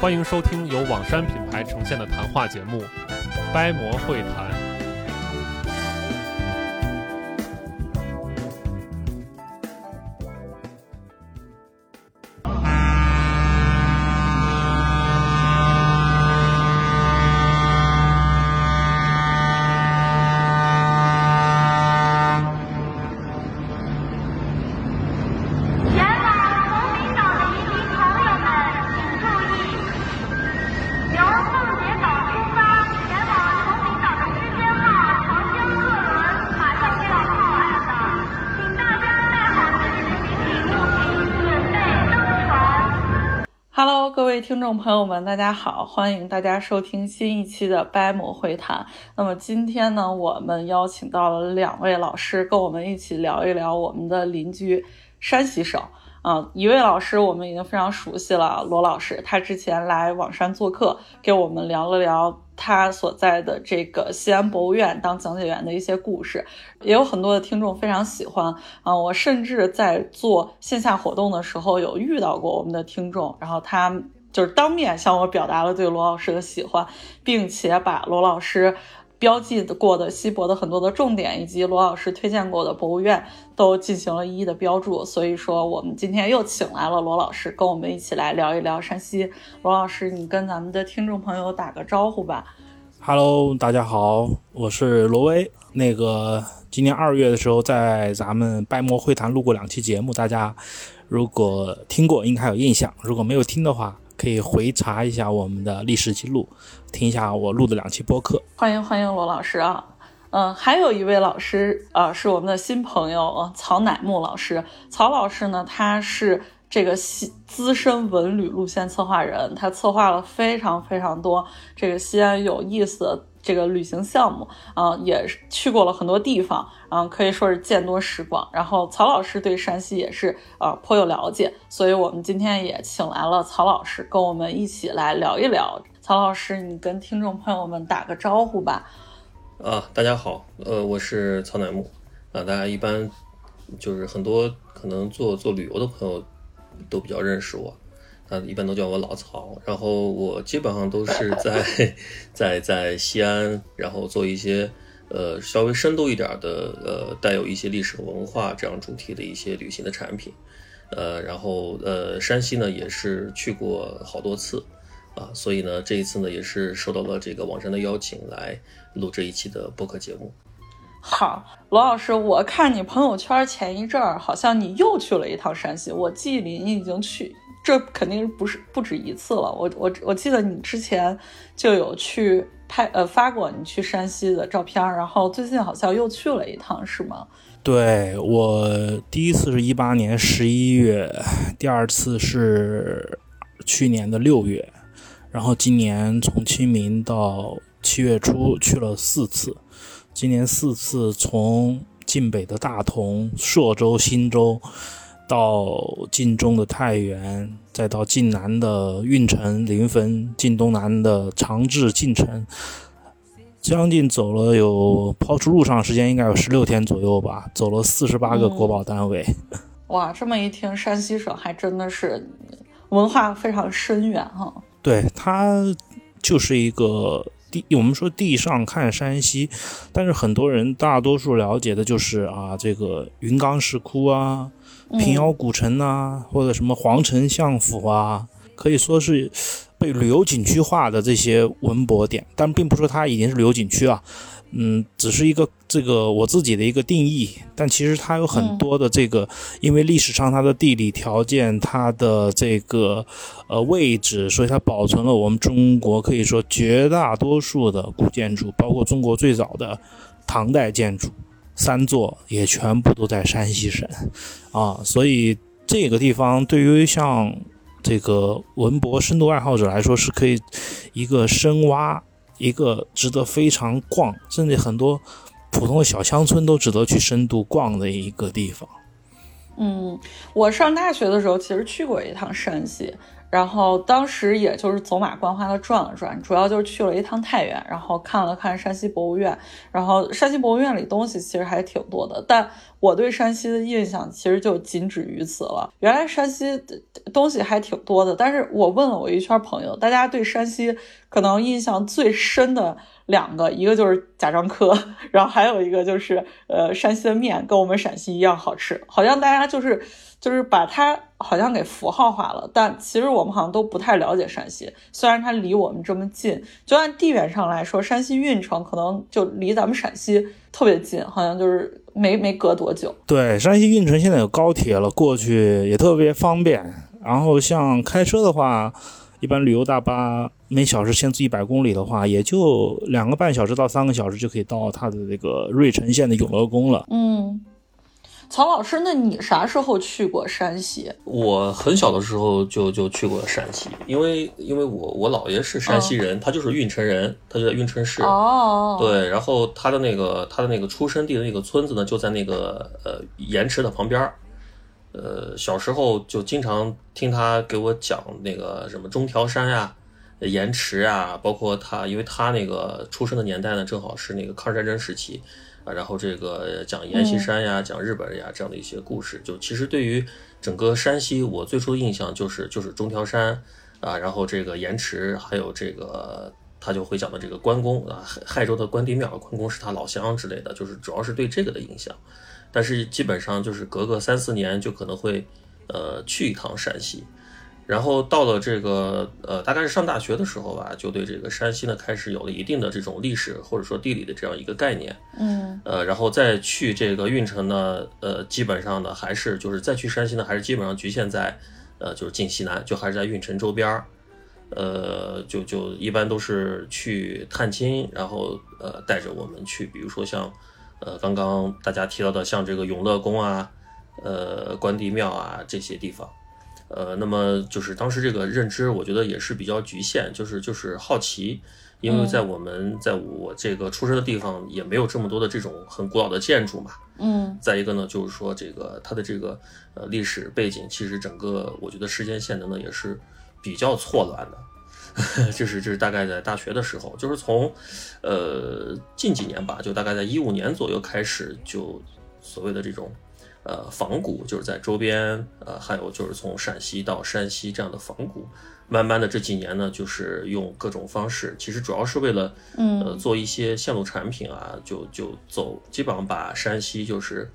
欢迎收听由网山品牌呈现的谈话节目《掰馍会谈》。听众朋友们，大家好，欢迎大家收听新一期的掰馍会谈。那么今天呢，我们邀请到了两位老师，跟我们一起聊一聊我们的邻居山西省。啊，一位老师我们已经非常熟悉了，罗老师，他之前来网山做客，给我们聊了聊他所在的这个西安博物院当讲解员的一些故事，也有很多的听众非常喜欢啊。我甚至在做线下活动的时候有遇到过我们的听众，然后他就是当面向我表达了对罗老师的喜欢，并且把罗老师标记过的西博的很多的重点，以及罗老师推荐过的博物院都进行了一一的标注。所以说，我们今天又请来了罗老师，跟我们一起来聊一聊山西。罗老师，你跟咱们的听众朋友打个招呼吧。Hello，大家好，我是罗威。那个今年二月的时候，在咱们掰馍会谈录过两期节目，大家如果听过，应该还有印象；如果没有听的话，可以回查一下我们的历史记录，听一下我录的两期播客。欢迎欢迎罗老师啊！嗯，还有一位老师，啊，是我们的新朋友，曹乃木老师。曹老师呢，他是这个西资深文旅路线策划人，他策划了非常非常多这个西安有意思的这个旅行项目，啊、也去过了很多地方，啊、可以说是见多识广。然后曹老师对山西也是呃颇有了解，所以我们今天也请来了曹老师，跟我们一起来聊一聊。曹老师，你跟听众朋友们打个招呼吧。啊，大家好，呃，我是曹乃木啊，大家一般就是很多可能做做旅游的朋友都比较认识我，他，一般都叫我老曹。然后我基本上都是在 在在西安，然后做一些呃稍微深度一点的呃带有一些历史文化这样主题的一些旅行的产品，呃，然后呃山西呢也是去过好多次。啊，所以呢，这一次呢也是受到了这个网上的邀请来录这一期的播客节目。好，罗老师，我看你朋友圈前一阵儿好像你又去了一趟山西，我记忆里你已经去，这肯定不是不止一次了。我我我记得你之前就有去拍呃发过你去山西的照片，然后最近好像又去了一趟，是吗？对我第一次是一八年十一月，第二次是去年的六月，然后今年从清明到七月初去了四次。今年四次从晋北的大同、朔州、忻州，到晋中的太原，再到晋南的运城、临汾，晋东南的长治、晋城，将近走了有抛出路上时间应该有十六天左右吧，走了四十八个国保单位。哇，这么一听，山西省还真的是文化非常深远哈。对，它就是一个地，我们说地上看山西，但是很多人大多数了解的就是啊，这个云冈石窟啊、平遥古城啊，或者什么皇城相府啊，可以说是被旅游景区化的这些文博点，但并不是说它已经是旅游景区啊。嗯，只是一个这个我自己的一个定义，但其实它有很多的这个，因为历史上它的地理条件、它的这个呃位置，所以它保存了我们中国可以说绝大多数的古建筑，包括中国最早的唐代建筑，三座也全部都在山西省啊，所以这个地方对于像这个文博深度爱好者来说，是可以一个深挖。一个值得非常逛，甚至很多普通的小乡村都值得去深度逛的一个地方。嗯，我上大学的时候其实去过一趟山西，然后当时也就是走马观花的转了转，主要就是去了一趟太原，然后看了看山西博物院。然后山西博物院里东西其实还挺多的，但我对山西的印象其实就仅止于此了。原来山西的东西还挺多的，但是我问了我一圈朋友，大家对山西可能印象最深的两个，一个就是贾樟柯，然后还有一个就是呃山西的面跟我们陕西一样好吃，好像大家就是。就是把它好像给符号化了，但其实我们好像都不太了解山西。虽然它离我们这么近，就按地缘上来说，山西运城可能就离咱们陕西特别近，好像就是没没隔多久。对，山西运城现在有高铁了，过去也特别方便。然后像开车的话，一般旅游大巴每小时限速一百公里的话，也就两个半小时到三个小时就可以到它的那个芮城县的永乐宫了。嗯。曹老师，那你啥时候去过山西？我很小的时候就就去过山西，因为因为我我姥爷是山西人，他就是运城人，他就在运城市。哦，对，然后他的那个他的那个出生地的那个村子呢，就在那个呃盐池的旁边儿。呃，小时候就经常听他给我讲那个什么中条山呀、盐池啊，包括他，因为他那个出生的年代呢，正好是那个抗日战争时期。然后这个讲阎锡山呀，讲日本人呀这样的一些故事，就其实对于整个山西，我最初的印象就是就是中条山啊，然后这个盐池，还有这个他就会讲的这个关公啊，亥州的关帝庙，关公是他老乡之类的，就是主要是对这个的印象。但是基本上就是隔个三四年就可能会呃去一趟山西。然后到了这个呃，大概是上大学的时候吧，就对这个山西呢开始有了一定的这种历史或者说地理的这样一个概念。嗯，呃，然后再去这个运城呢，呃，基本上呢还是就是再去山西呢，还是基本上局限在呃就是晋西南，就还是在运城周边儿。呃，就就一般都是去探亲，然后呃带着我们去，比如说像呃刚刚大家提到的像这个永乐宫啊，呃关帝庙啊这些地方。呃，那么就是当时这个认知，我觉得也是比较局限，就是就是好奇，因为在我们在我这个出生的地方也没有这么多的这种很古老的建筑嘛。嗯。再一个呢，就是说这个它的这个呃历史背景，其实整个我觉得时间线的呢也是比较错乱的。这是这是大概在大学的时候，就是从呃近几年吧，就大概在一五年左右开始，就所谓的这种。呃，仿古就是在周边，呃，还有就是从陕西到山西这样的仿古，慢慢的这几年呢，就是用各种方式，其实主要是为了，呃，做一些线路产品啊，就就走，基本上把山西就是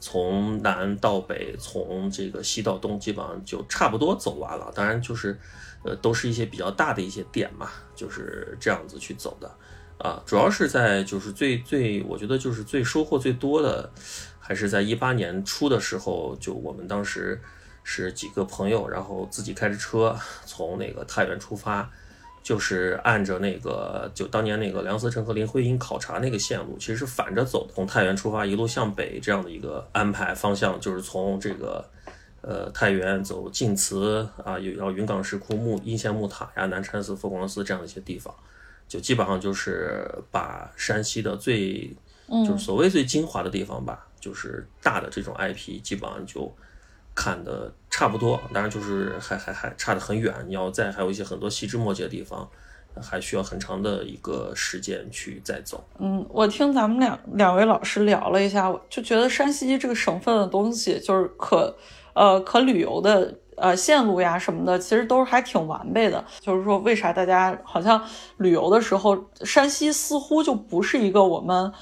从南到北，从这个西到东，基本上就差不多走完了。当然就是，呃，都是一些比较大的一些点嘛，就是这样子去走的，啊，主要是在就是最最，我觉得就是最收获最多的。还是在一八年初的时候，就我们当时是几个朋友，然后自己开着车从那个太原出发，就是按着那个就当年那个梁思成和林徽因考察那个线路，其实是反着走，从太原出发一路向北这样的一个安排方向，就是从这个呃太原走晋祠啊，有要云冈石窟、木应县木塔呀、南禅寺、佛光寺这样的一些地方，就基本上就是把山西的最就是所谓最精华的地方吧。就是大的这种 IP，基本上就看的差不多，当然就是还还还差得很远。你要再还有一些很多细枝末节的地方，还需要很长的一个时间去再走。嗯，我听咱们两两位老师聊了一下，就觉得山西这个省份的东西，就是可呃可旅游的呃线路呀什么的，其实都是还挺完备的。就是说，为啥大家好像旅游的时候，山西似乎就不是一个我们。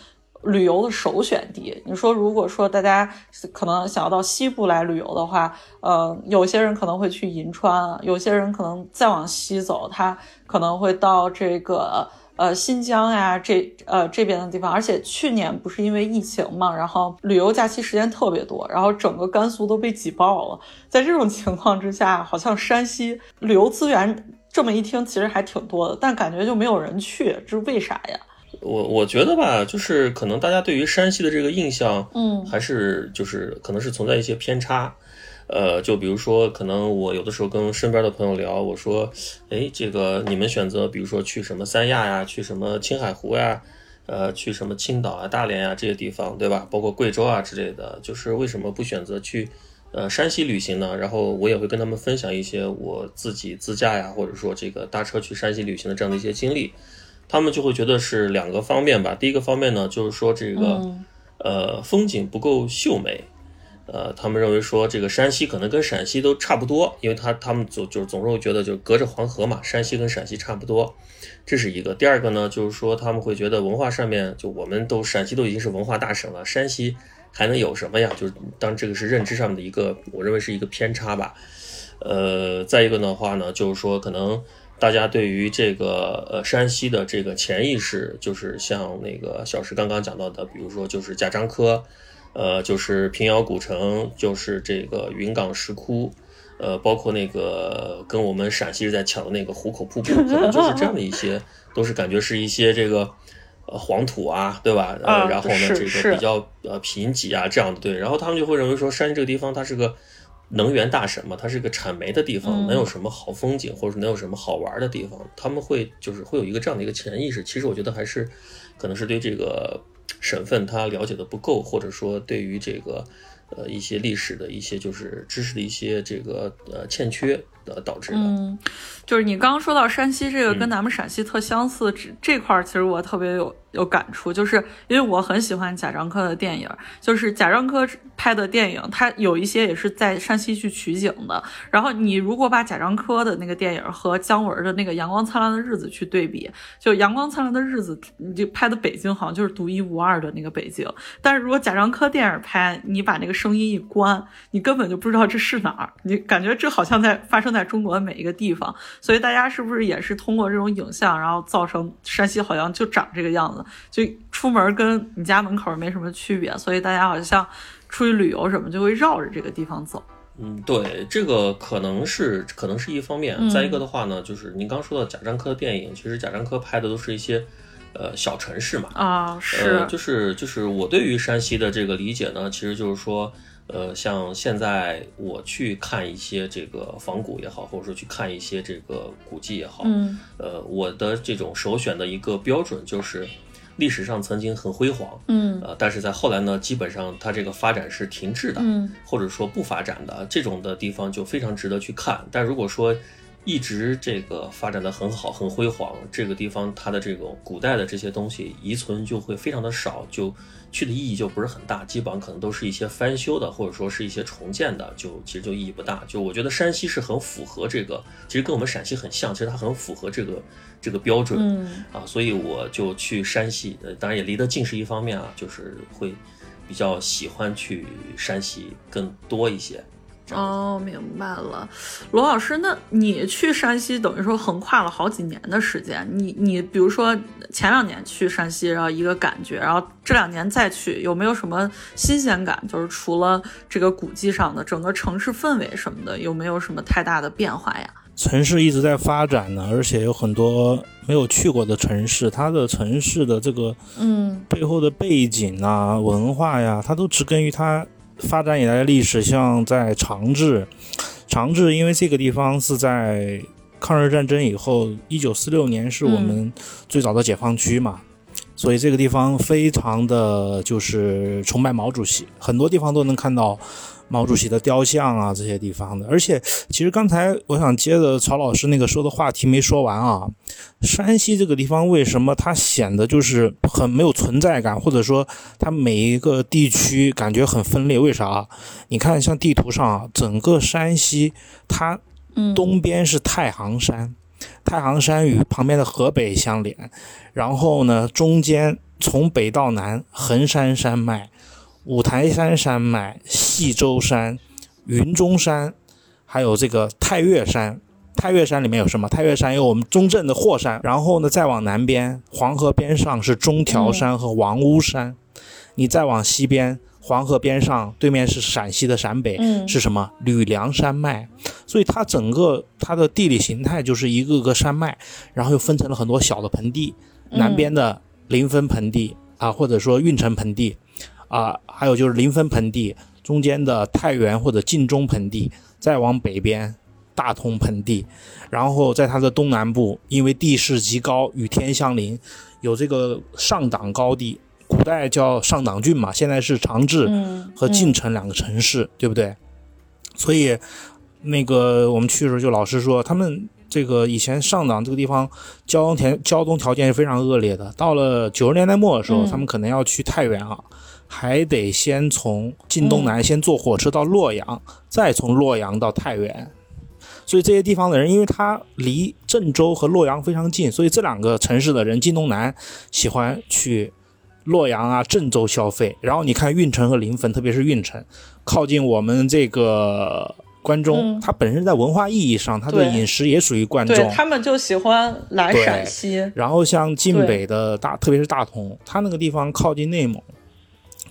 旅游的首选地，你说如果说大家可能想要到西部来旅游的话，呃，有些人可能会去银川，有些人可能再往西走，他可能会到这个呃新疆呀这呃这边的地方。而且去年不是因为疫情嘛，然后旅游假期时间特别多，然后整个甘肃都被挤爆了。在这种情况之下，好像山西旅游资源这么一听其实还挺多的，但感觉就没有人去，这是为啥呀？我我觉得吧，就是可能大家对于山西的这个印象，嗯，还是就是可能是存在一些偏差，呃，就比如说，可能我有的时候跟身边的朋友聊，我说，哎，这个你们选择，比如说去什么三亚呀，去什么青海湖呀，呃，去什么青岛啊、大连啊这些地方，对吧？包括贵州啊之类的，就是为什么不选择去呃山西旅行呢，然后我也会跟他们分享一些我自己自驾呀，或者说这个搭车去山西旅行的这样的一些经历，他们就会觉得是两个方面吧。第一个方面呢，就是说这个、嗯呃风景不够秀美。呃，他们认为说这个山西可能跟陕西都差不多，因为他他们总就是总是会觉得就隔着黄河嘛，山西跟陕西差不多，这是一个。第二个呢，就是说他们会觉得文化上面就我们都陕西都已经是文化大省了，山西还能有什么呀？就是当这个是认知上面的一个，我认为是一个偏差吧。呃，再一个的话呢，就是说可能大家对于这个呃山西的这个潜意识，就是像那个小石刚刚讲到的，比如说就是贾樟柯。呃，就是平遥古城，就是这个云冈石窟，呃，包括那个跟我们陕西人在抢的那个壶口瀑布，可能就是这样的一些，都是感觉是一些这个呃黄土啊，对吧？呃，啊然后呢，这个比较呃贫瘠啊这样的，对，然后他们就会认为说山西这个地方它是个能源大省嘛，它是一个产煤的地方，嗯能有什么好风景，或者是能有什么好玩的地方？他们会就是会有一个这样的一个潜意识。其实我觉得还是可能是对这个省份他了解的不够，或者说对于这个呃一些历史的一些就是知识的一些这个呃欠缺呃导致的。嗯，就是你刚刚说到山西这个跟嗯咱们陕西特相似，这这块儿其实我特别有有感触，就是因为我很喜欢贾樟柯的电影，就是贾樟柯拍的电影，他有一些也是在山西去取景的。然后你如果把贾樟柯的那个电影和姜文的那个《阳光灿烂的日子》去对比，就《阳光灿烂的日子》，你就拍的北京好像就是独一无二的那个北京，但是如果贾樟柯电影拍，你把那个声音一关，你根本就不知道这是哪儿，你感觉这好像在发生在中国的每一个地方。所以大家是不是也是通过这种影像，然后造成山西好像就长这个样子，就出门跟你家门口没什么区别，所以大家好像出去旅游什么就会绕着这个地方走。嗯，对，这个可能是可能是一方面。嗯再一个的话呢，就是您刚说到贾樟柯的电影，其实贾樟柯拍的都是一些呃小城市嘛。啊，是，呃，就是就是我对于山西的这个理解呢，其实就是说，呃，像现在我去看一些这个仿古也好，或者说去看一些这个古迹也好，嗯呃，我的这种首选的一个标准就是历史上曾经很辉煌，嗯呃，但是在后来呢，基本上它这个发展是停滞的，嗯或者说不发展的这种的地方就非常值得去看。但如果说一直这个发展的很好、很辉煌，这个地方它的这种古代的这些东西遗存就会非常的少，就去的意义就不是很大，基本上可能都是一些翻修的，或者说是一些重建的，就其实就意义不大。就我觉得山西是很符合这个，其实跟我们陕西很像，其实它很符合这个这个标准。嗯啊，所以我就去山西，呃，当然也离得近是一方面啊，就是会比较喜欢去山西更多一些。哦，明白了，罗老师，那你去山西等于说横跨了好几年的时间，你你比如说前两年去山西，然后一个感觉，然后这两年再去，有没有什么新鲜感？就是除了这个古迹上的，整个城市氛围什么的，有没有什么太大的变化呀？城市一直在发展呢，而且有很多没有去过的城市，它的城市的这个嗯背后的背景啊、文化呀，它都植根于它发展以来的历史。像在长治，长治因为这个地方是在抗日战争以后，一九四六年是我们最早的解放区嘛，所以这个地方非常的就是崇拜毛主席，很多地方都能看到。毛主席的雕像啊，这些地方的，而且其实刚才我想接着曹老师那个说的话题没说完啊。山西这个地方为什么它显得就是很没有存在感，或者说它每一个地区感觉很分裂？为啥？你看像地图上啊，整个山西它嗯，东边是太行山，太行山与旁边的河北相连，然后呢，中间从北到南衡山山脉、五台山山脉、细州山、云中山，还有这个太岳山。太岳山里面有什么？太岳山有我们中正的霍山，然后呢，再往南边，黄河边上是中条山和王屋山，你再往西边，黄河边上对面是陕西的陕北，嗯是什么？吕梁山脉。所以它整个它的地理形态就是一个个山脉，然后又分成了很多小的盆地，南边的临汾盆地啊，或者说运城盆地啊，还有就是临汾盆地中间的太原或者晋中盆地，再往北边大同盆地，然后在它的东南部，因为地势极高，与天相邻，有这个上党高地，古代叫上党郡嘛，现在是长治嗯和晋城两个城市，对不对？所以那个我们去的时候，就老师说他们。这个以前上党这个地方交通条交通条件是非常恶劣的。到了九十年代末的时候，他们可能要去太原啊，还得先从晋东南先坐火车到洛阳，再从洛阳到太原。所以这些地方的人，因为他离郑州和洛阳非常近，所以这两个城市的人，晋东南喜欢去洛阳啊、郑州消费。然后你看运城和临汾，特别是运城，靠近我们这个。关中，它本身在文化意义上，它的饮食也属于关中。他们就喜欢来陕西。然后像晋北的大，特别是大同，它那个地方靠近内蒙，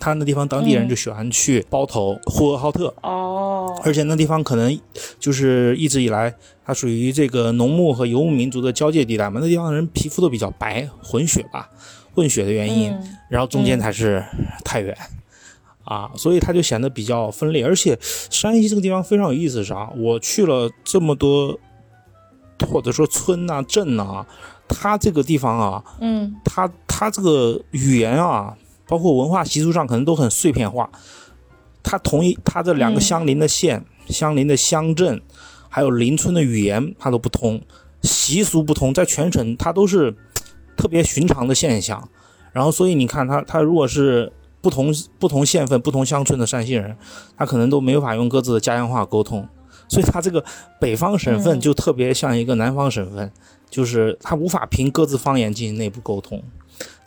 它那地方当地人就喜欢去包头、呼和浩特。哦。而且那地方可能就是一直以来，它属于这个农牧和游牧民族的交界地带嘛。那地方人皮肤都比较白，混血吧，混血的原因。然后中间才是太原。啊，所以它就显得比较分裂，而且山西这个地方非常有意思是啥？我去了这么多，或者说村呐、镇呐，它这个地方啊，嗯，它它这个语言啊，包括文化习俗上可能都很碎片化。它同一，它这两个相邻的县、相邻的乡镇，还有邻村的语言，它都不通，习俗不同，在全省它都是特别寻常的现象。然后，所以你看，它它如果是。不同不同县份、不同乡村的山西人，他可能都没有法用各自的家乡话沟通，所以他这个北方省份就特别像一个南方省份，就是他无法凭各自方言进行内部沟通，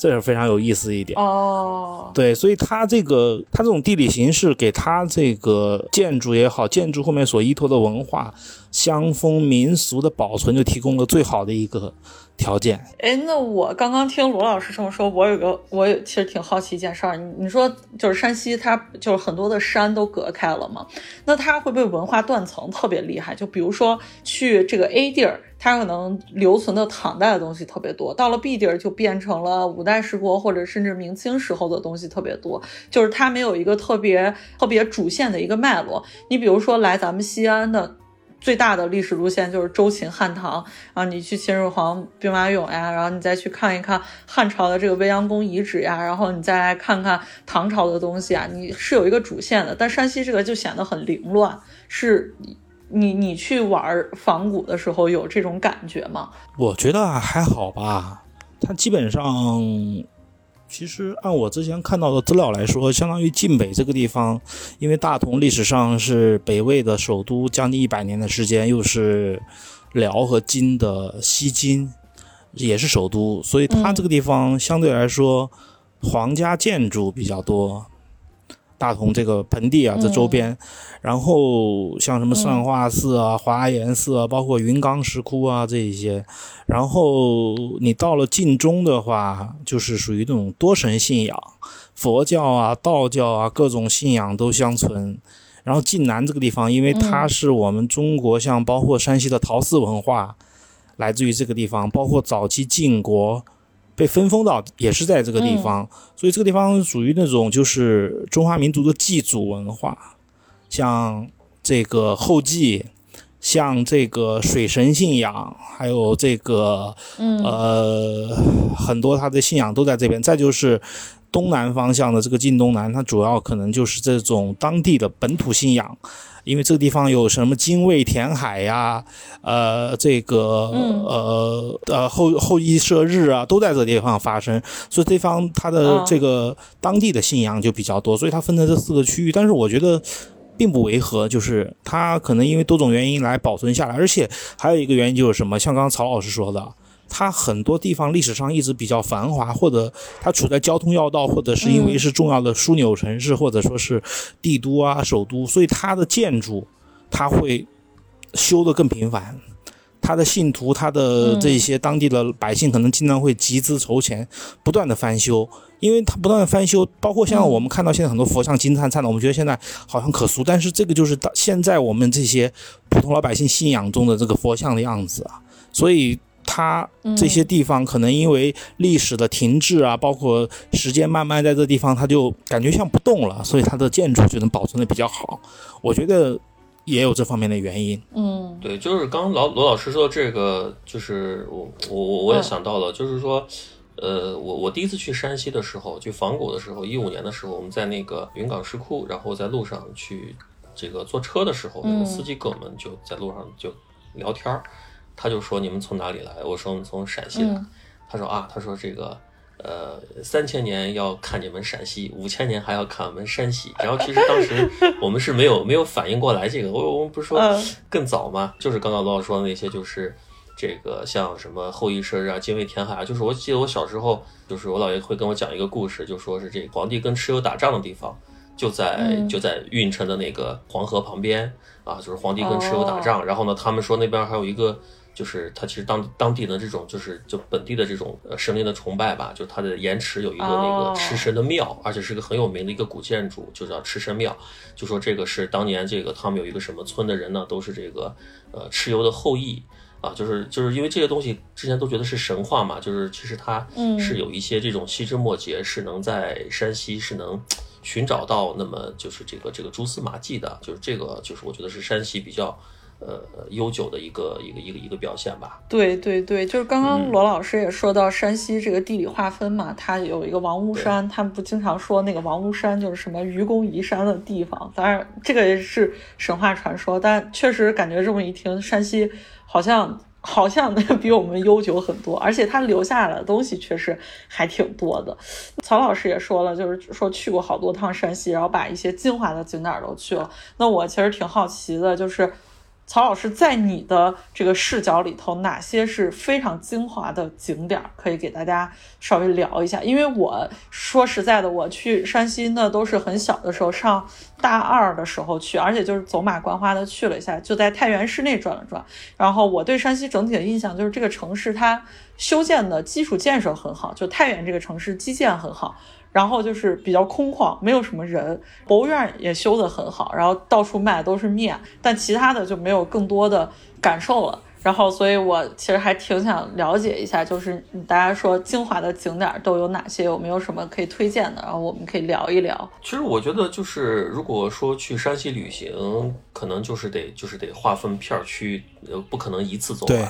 这是非常有意思一点。哦，对，所以它这个它这种地理形势给它这个建筑也好，建筑后面所依托的文化、乡风民俗的保存，就提供了最好的一个。条件哎，那我刚刚听罗老师这么说，我有个，我有其实挺好奇一件事儿。你你说就是山西，它就是很多的山都隔开了嘛？那它会不会文化断层特别厉害？就比如说去这个 A 地儿，它可能留存的唐代的东西特别多，到了 B 地儿就变成了五代十国或者甚至明清时候的东西特别多，就是它没有一个特别特别主线的一个脉络。你比如说来咱们西安的。最大的历史路线就是周秦汉唐啊，你去秦始皇兵马俑呀，然后你再去看一看汉朝的这个未央宫遗址呀，然后你再来看看唐朝的东西啊，你是有一个主线的。但山西这个就显得很凌乱，是你你去玩仿古的时候有这种感觉吗？我觉得还好吧，它基本上。其实按我之前看到的资料来说，相当于晋北这个地方，因为大同历史上是北魏的首都将近一百年的时间，又是辽和金的西京，也是首都，所以它这个地方相对来说皇家建筑比较多。大同这个盆地啊，这周边，然后像什么善化寺啊、华严寺啊，包括云冈石窟啊这一些，然后你到了晋中的话，就是属于那种多神信仰，佛教啊、道教啊各种信仰都相存。然后晋南这个地方，因为它是我们中国，像包括山西的陶寺文化，来自于这个地方，包括早期晋国。被分封到也是在这个地方，所以这个地方属于那种就是中华民族的祭祖文化，像这个后继，像这个水神信仰，还有这个呃很多他的信仰都在这边。再就是东南方向的这个晋东南，它主要可能就是这种当地的本土信仰。因为这个地方有什么精卫填海呀，呃，这个呃呃后后羿射日啊，都在这个地方发生，所以这方它的这个当地的信仰就比较多，所以它分成这四个区域。但是我觉得并不违和，就是它可能因为多种原因来保存下来，而且还有一个原因就是什么，像刚刚曹老师说的。它很多地方历史上一直比较繁华，或者它处在交通要道，或者是因为是重要的枢纽城市，或者说是帝都啊、首都，所以它的建筑它会修得更频繁。它的信徒、它的这些当地的百姓可能经常会集资筹钱，不断的翻修，因为它不断的翻修，包括像我们看到现在很多佛像金灿灿的，我们觉得现在好像可俗，但是这个就是现在我们这些普通老百姓信仰中的这个佛像的样子啊，所以。它这些地方可能因为历史的停滞啊，包括时间慢慢在这地方，它就感觉像不动了，所以它的建筑就能保存的比较好。我觉得也有这方面的原因。嗯，对，就是刚老罗老师说这个，就是我我我我也想到了，就是说，呃，我我第一次去山西的时候，去仿古的时候，一五年的时候，我们在那个云冈石窟，然后在路上去这个坐车的时候，那嗯。个司机跟我们就在路上就聊天儿，他就说你们从哪里来？我说我们从陕西来。嗯他说啊，他说这个。呃，三千年要看你们陕西，五千年还要看我们山西。然后其实当时我们是没有没有反应过来这个，我我们不是说嗯更早吗？就是刚刚罗老师说的那些，就是这个像什么后羿射日啊、精卫填海啊，就是我记得我小时候，就是我姥爷会跟我讲一个故事，就说是这皇帝跟蚩尤打仗的地方，就在、嗯就在运城的那个黄河旁边啊，就是皇帝跟蚩尤打仗，然后呢，他们说那边还有一个。就是他其实当当地的这种就是就本地的这种呃神灵的崇拜吧，就它的盐池有一个那哦个吃神的庙，而且是个很有名的一个古建筑，就叫吃神庙。就说这个是当年这个他们有一个什么村的人呢，都是这个呃蚩尤的后裔。啊，就是就是因为这些东西之前都觉得是神话嘛，就是其实它嗯。是有一些这种细枝末节是能在山西是能寻找到那么就是这个这个蛛丝马迹的，就是这个就是我觉得是山西比较呃悠久的一个一个一个一个表现吧。对对对，就是刚嗯刚罗老师也说到山西这个地理划分嘛，它有一个王屋山，他们不经常说那个王屋山就是什么愚公移山的地方，当然这个也是神话传说，但确实感觉这么一听，山西好像好像比我们悠久很多，而且它留下来的东西确实还挺多的。曹老师也说了，就是说去过好多趟山西，然后把一些精华的景点儿都去了。那我其实挺好奇的，就是曹老师在你的这个视角里头，哪些是非常精华的景点儿，可以给大家稍微聊一下？因为我说实在的，我去山西那都是很小的时候，上大二的时候去，而且就是走马观花的去了一下，就在太原市内转了转。然后我对山西整体的印象就是这个城市它修建的基础建设很好，就太原这个城市基建很好。然后就是比较空旷，没有什么人，博物院也修得很好，然后到处卖都是面，但其他的就没有更多的感受了。然后，所以我其实还挺想了解一下，就是大家说精华的景点都有哪些，有没有什么可以推荐的？然后我们可以聊一聊。其实我觉得，就是如果说去山西旅行，可能就是得就是得划分片儿区，呃，不可能一次走完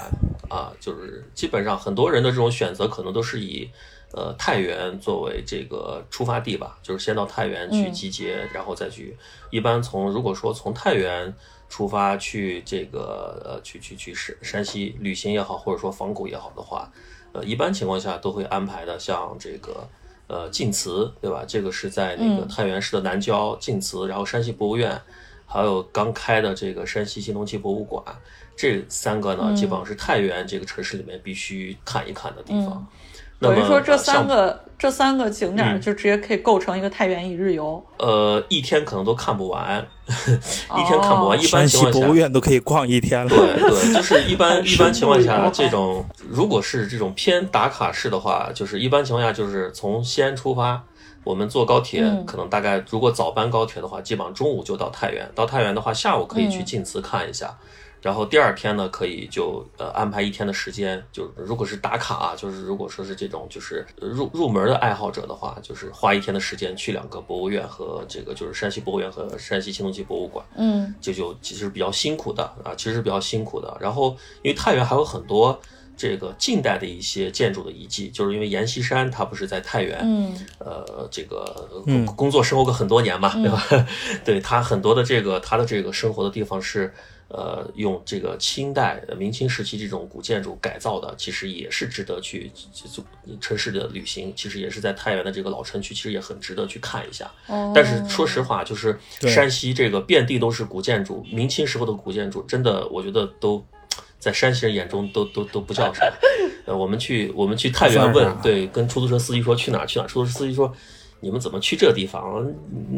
啊。就是基本上很多人的这种选择，可能都是以呃太原作为这个出发地吧，就是先到太原去嗯集结，然后再去。一般从如果说从太原出发去这个呃去去去山山西旅行也好，或者说访古也好的话，呃，一般情况下都会安排的像这个呃晋祠，对吧？这个是在那个嗯太原市的南郊晋祠，然后山西博物院，还有刚开的这个山西青铜器博物馆，这三个呢，嗯基本上是太原这个城市里面必须看一看的地方。等于说这三个这三个景点嗯就直接可以构成一个太原一日游。呃一天可能都看不完，一天看不完。哦一般情况下博物，院都可以逛一天了。对对，就是一般 一般情况下，这种如果是这种偏打卡式的话，就是一般情况下就是从西安出发，我们坐高铁，嗯可能大概如果早班高铁的话，基本上中午就到太原。到太原的话，下午可以去嗯晋祠看一下。然后第二天呢，可以就呃安排一天的时间，就如果是打卡啊，就是如果说是这种就是入入门的爱好者的话，就是花一天的时间去两个博物院和这个就是山西博物院和山西青铜器博物馆，嗯这就其实比较辛苦的啊，其实是比较辛苦的。然后因为太原还有很多这个近代的一些建筑的遗迹，就是因为阎锡山他不是在太原，嗯呃，这个工作生活过很多年嘛，对吧？对他很多的这个他的这个生活的地方是。呃，用这个清代、呃明清时期这种古建筑改造的，其实也是值得去就城市的旅行。其实也是在太原的这个老城区，其实也很值得去看一下。哦但是说实话，就是山西这个遍地都是古建筑，明清时候的古建筑，真的我觉得都在山西人眼中都都都不叫啥。呃，我们去我们去太原问对，跟出租车司机说去哪儿去哪儿，出租车司机说。你们怎么去这地方？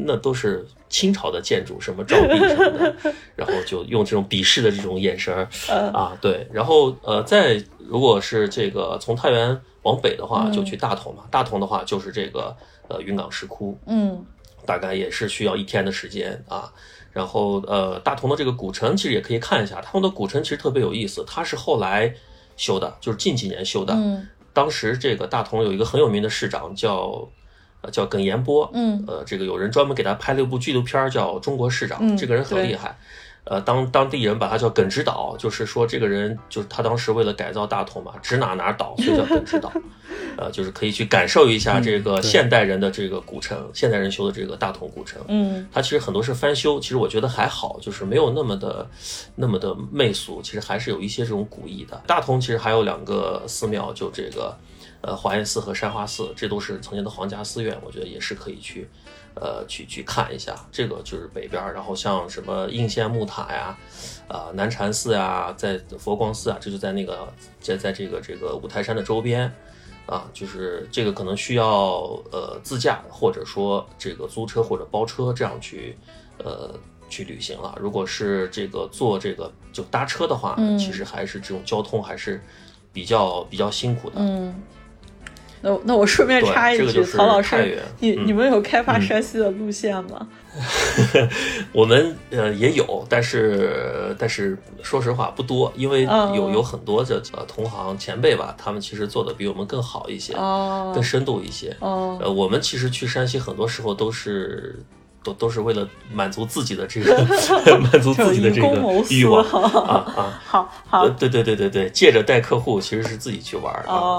那都是清朝的建筑，什么照壁什么的，然后就用这种鄙视的这种眼神儿呃啊，对，然后呃，再如果是这个从太原往北的话，嗯就去大同嘛，大同的话就是这个呃云冈石窟，嗯大概也是需要一天的时间啊。然后呃，大同的这个古城其实也可以看一下，他们的古城其实特别有意思，它是后来修的，就是近几年修的。嗯当时这个大同有一个很有名的市长叫呃叫耿延波，嗯呃，这个有人专门给他拍了一部纪录片儿叫《中国市长》，嗯这个人很厉害。呃，当当地人把他叫耿直岛，就是说这个人就是他当时为了改造大同嘛，指哪哪倒，所以叫耿直岛。呃，就是可以去感受一下这个现代人的这个古城，现代人修的这个大同古城。嗯它其实很多是翻修，其实我觉得还好，就是没有那么的那么的媚俗，其实还是有一些这种古意的。大同其实还有两个寺庙，就这个呃华严寺和山花寺，这都是曾经的皇家寺院，我觉得也是可以去呃去去看一下。这个就是北边儿，然后像什么应县木塔呀。啊、南禅寺呀，在佛光寺啊，这就在那个在在这个这个五台山的周边，啊，就是这个可能需要呃自驾，或者说这个租车或者包车这样去呃去旅行了。如果是这个坐这个就搭车的话，嗯其实还是这种交通还是比较比较辛苦的。嗯。那那我顺便插一句，这个曹老师，你嗯你们有开发山西的路线吗？我们呃也有，但是但是说实话不多，因为嗯有有很多的呃同行前辈吧，他们其实做的比我们更好一些，哦更深度一些。哦呃，我们其实去山西很多时候都是都都是为了满足自己的这个 满足自己的这个欲望啊啊。好好呃，对对对对对，借着带客户，其实是自己去玩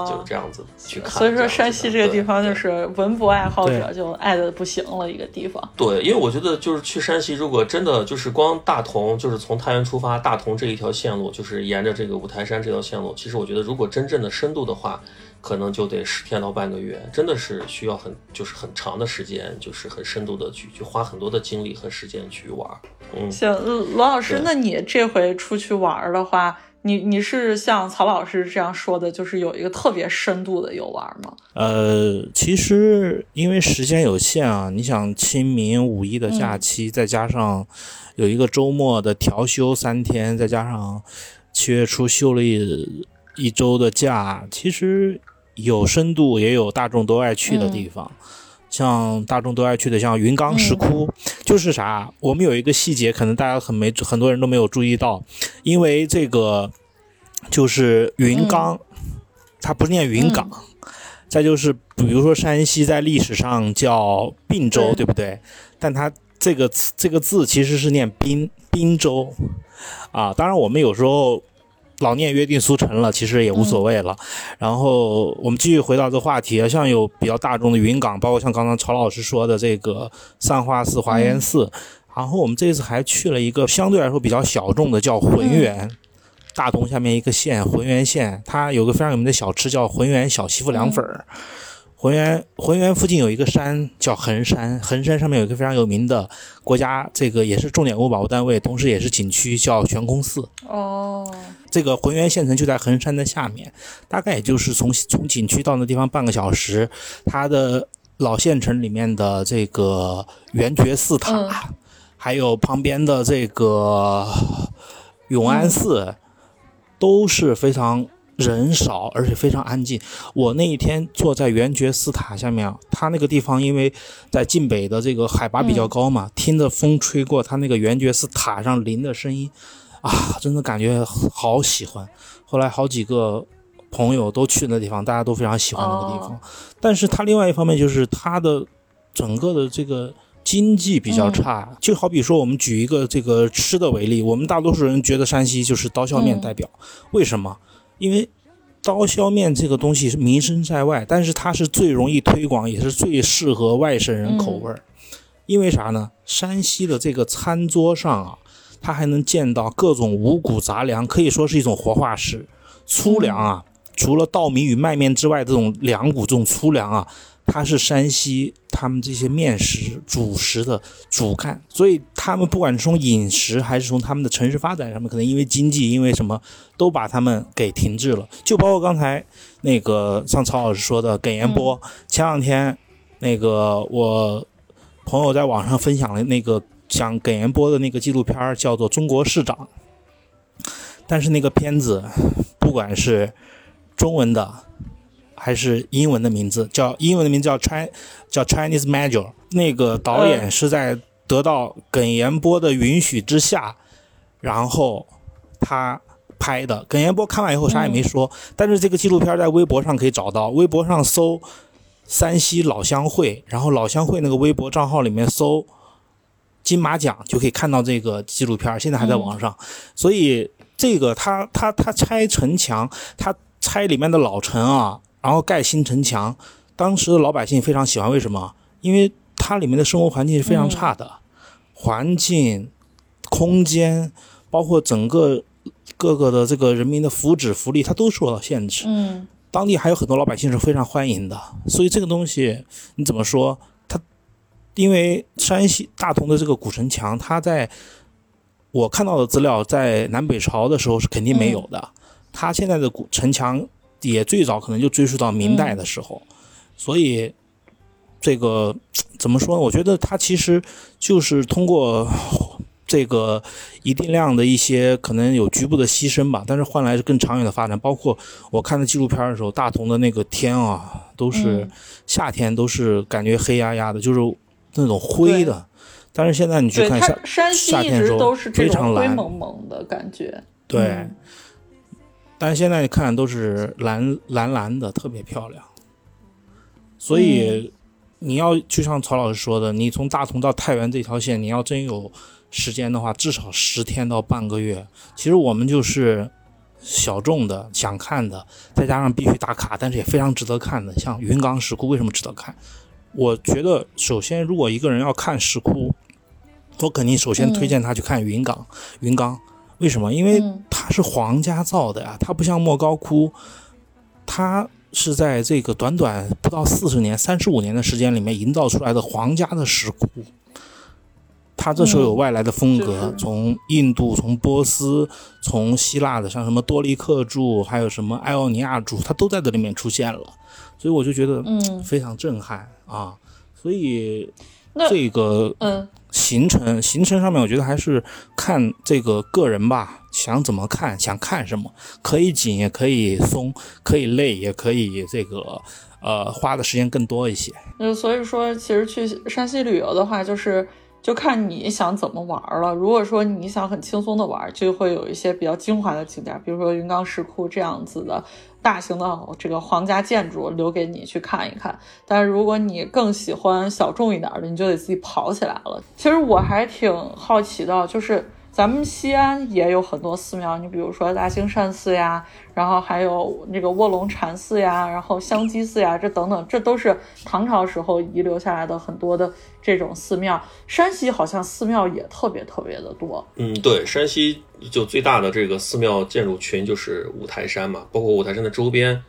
就是这样子去看。所以说山西这个地方就是文博爱好者就爱的不行了一个地方。对，因为我觉得就是去山西，如果真的就是光大同，就是从太原出发，大同这一条线路，就是沿着这个五台山这条线路，其实我觉得如果真正的深度的话，可能就得十天到半个月，真的是需要很就是很长的时间，就是很深度的去去花很多的精力和时间去玩儿。嗯，行，呃罗老师，那你这回出去玩儿的话，你你是像曹老师这样说的，就是有一个特别深度的游玩吗？呃，其实因为时间有限啊，你想清明、五一的假期，再加上有一个周末的调休三天，再加上七月初休了一一周的假，其实有深度，也有大众都爱去的地方。像大众都爱去的，像云冈石窟，就是啥？我们有一个细节，可能大家很没很多人都没有注意到，因为这个就是云冈，它不是念云冈。再就是，比如说山西在历史上叫并州，对对不对？但它这个词这个字其实是念滨滨州啊。当然，我们有时候老念约定俗成了，其实也无所谓了。然后我们继续回到这个话题啊，像有比较大众的云冈，包括像刚刚曹老师说的这个善化寺、华严寺。然后我们这次还去了一个相对来说比较小众的，叫浑源。大同下面一个县浑源县，它有个非常有名的小吃叫浑源小媳妇凉粉儿。浑源浑源附近有一个山叫衡山，衡山上面有一个非常有名的国家这个也是重点文物保护单位，同时也是景区，叫悬空寺。哦，这个浑源县城就在衡山的下面，大概也就是从从景区到那地方半个小时。它的老县城里面的这个圆觉寺塔，嗯还有旁边的这个永安寺，都是非常人少而且非常安静。我那一天坐在圆觉寺塔下面，它那个地方因为在晋北的这个海拔比较高嘛，听着风吹过它那个圆觉寺塔上林的声音，啊，真的感觉好喜欢。后来好几个朋友都去那地方，大家都非常喜欢那个地方。哦但是它另外一方面就是它的整个的这个经济比较差，就好比说我们举一个这个吃的为例，我们大多数人觉得山西就是刀削面代表，为什么？因为刀削面这个东西是名声在外，但是它是最容易推广，也是最适合外省人口味儿。因为啥呢？山西的这个餐桌上啊，它还能见到各种五谷杂粮，可以说是一种活化石。粗粮啊，除了稻米与麦面之外，这种粮谷这种粗粮啊，它是山西他们这些面食主食的主干，所以他们不管是从饮食还是从他们的城市发展上面，可能因为经济，因为什么，都把他们给停滞了。就包括刚才那个像曹老师说的耿彦波，前两天那个我朋友在网上分享了那个讲耿彦波的那个纪录片儿，叫做《中国市长》，但是那个片子不管是中文的还是英文的名字，叫英文的名字叫 Chi 叫 Chinese Major，那个导演是在得到耿彦波的允许之下，然后他拍的。耿彦波看完以后啥也没说，但是这个纪录片在微博上可以找到，微博上搜山西老乡会，然后老乡会那个微博账号里面搜金马奖就可以看到这个纪录片，现在还在网上。所以这个他他他拆城墙，他拆里面的老城啊，然后盖新城墙，当时的老百姓非常喜欢，为什么？因为它里面的生活环境是非常差的，环境、空间，包括整个各个的这个人民的福祉福利，它都受到限制。嗯当地还有很多老百姓是非常欢迎的，所以这个东西你怎么说？它因为山西大同的这个古城墙，它在我看到的资料，在南北朝的时候是肯定没有的。它现在的古城墙也最早可能就追溯到明代的时候，所以这个怎么说呢？我觉得它其实就是通过这个一定量的一些可能有局部的牺牲吧，但是换来是更长远的发展。包括我看的纪录片的时候，大同的那个天啊，都是、嗯夏天都是感觉黑压压的，就是那种灰的。但是现在你去看夏山西一夏天的时候直都是这非常种灰蓝，蒙蒙的感觉。对。嗯但是现在看都是蓝蓝蓝的，特别漂亮。所以你要就像曹老师说的，你从大同到太原这条线，你要真有时间的话，至少十天到半个月。其实我们就是小众的想看的，再加上必须打卡，但是也非常值得看的。像云冈石窟为什么值得看？我觉得首先，如果一个人要看石窟，我肯定首先推荐他去看云冈。云冈为什么？因为嗯它是皇家造的呀，它不像莫高窟，它是在这个短短不到四十年、三十五年的时间里面营造出来的皇家的石窟。它这时候有外来的风格，就是从印度、从波斯、从希腊的，像什么多利克柱，还有什么艾奥尼亚柱，它都在这里面出现了，所以我就觉得嗯非常震撼啊！所以那这个嗯行程行程上面，我觉得还是看这个个人吧，想怎么看，想看什么，可以紧也可以松，可以累也可以这个呃花的时间更多一些。就所以说，其实去山西旅游的话，就是就看你想怎么玩了。如果说你想很轻松的玩，就会有一些比较精华的景点，比如说云冈石窟这样子的大型的这个皇家建筑，留给你去看一看。但是如果你更喜欢小众一点的，你就得自己跑起来了。其实我还挺好奇的，就是。咱们西安也有很多寺庙，你比如说大兴善寺呀，然后还有那个卧龙禅寺呀，然后香积寺呀，这等等，这都是唐朝时候遗留下来的很多的这种寺庙。山西好像寺庙也特别特别的多，嗯，对，山西就最大的这个寺庙建筑群就是五台山嘛，包括五台山的周边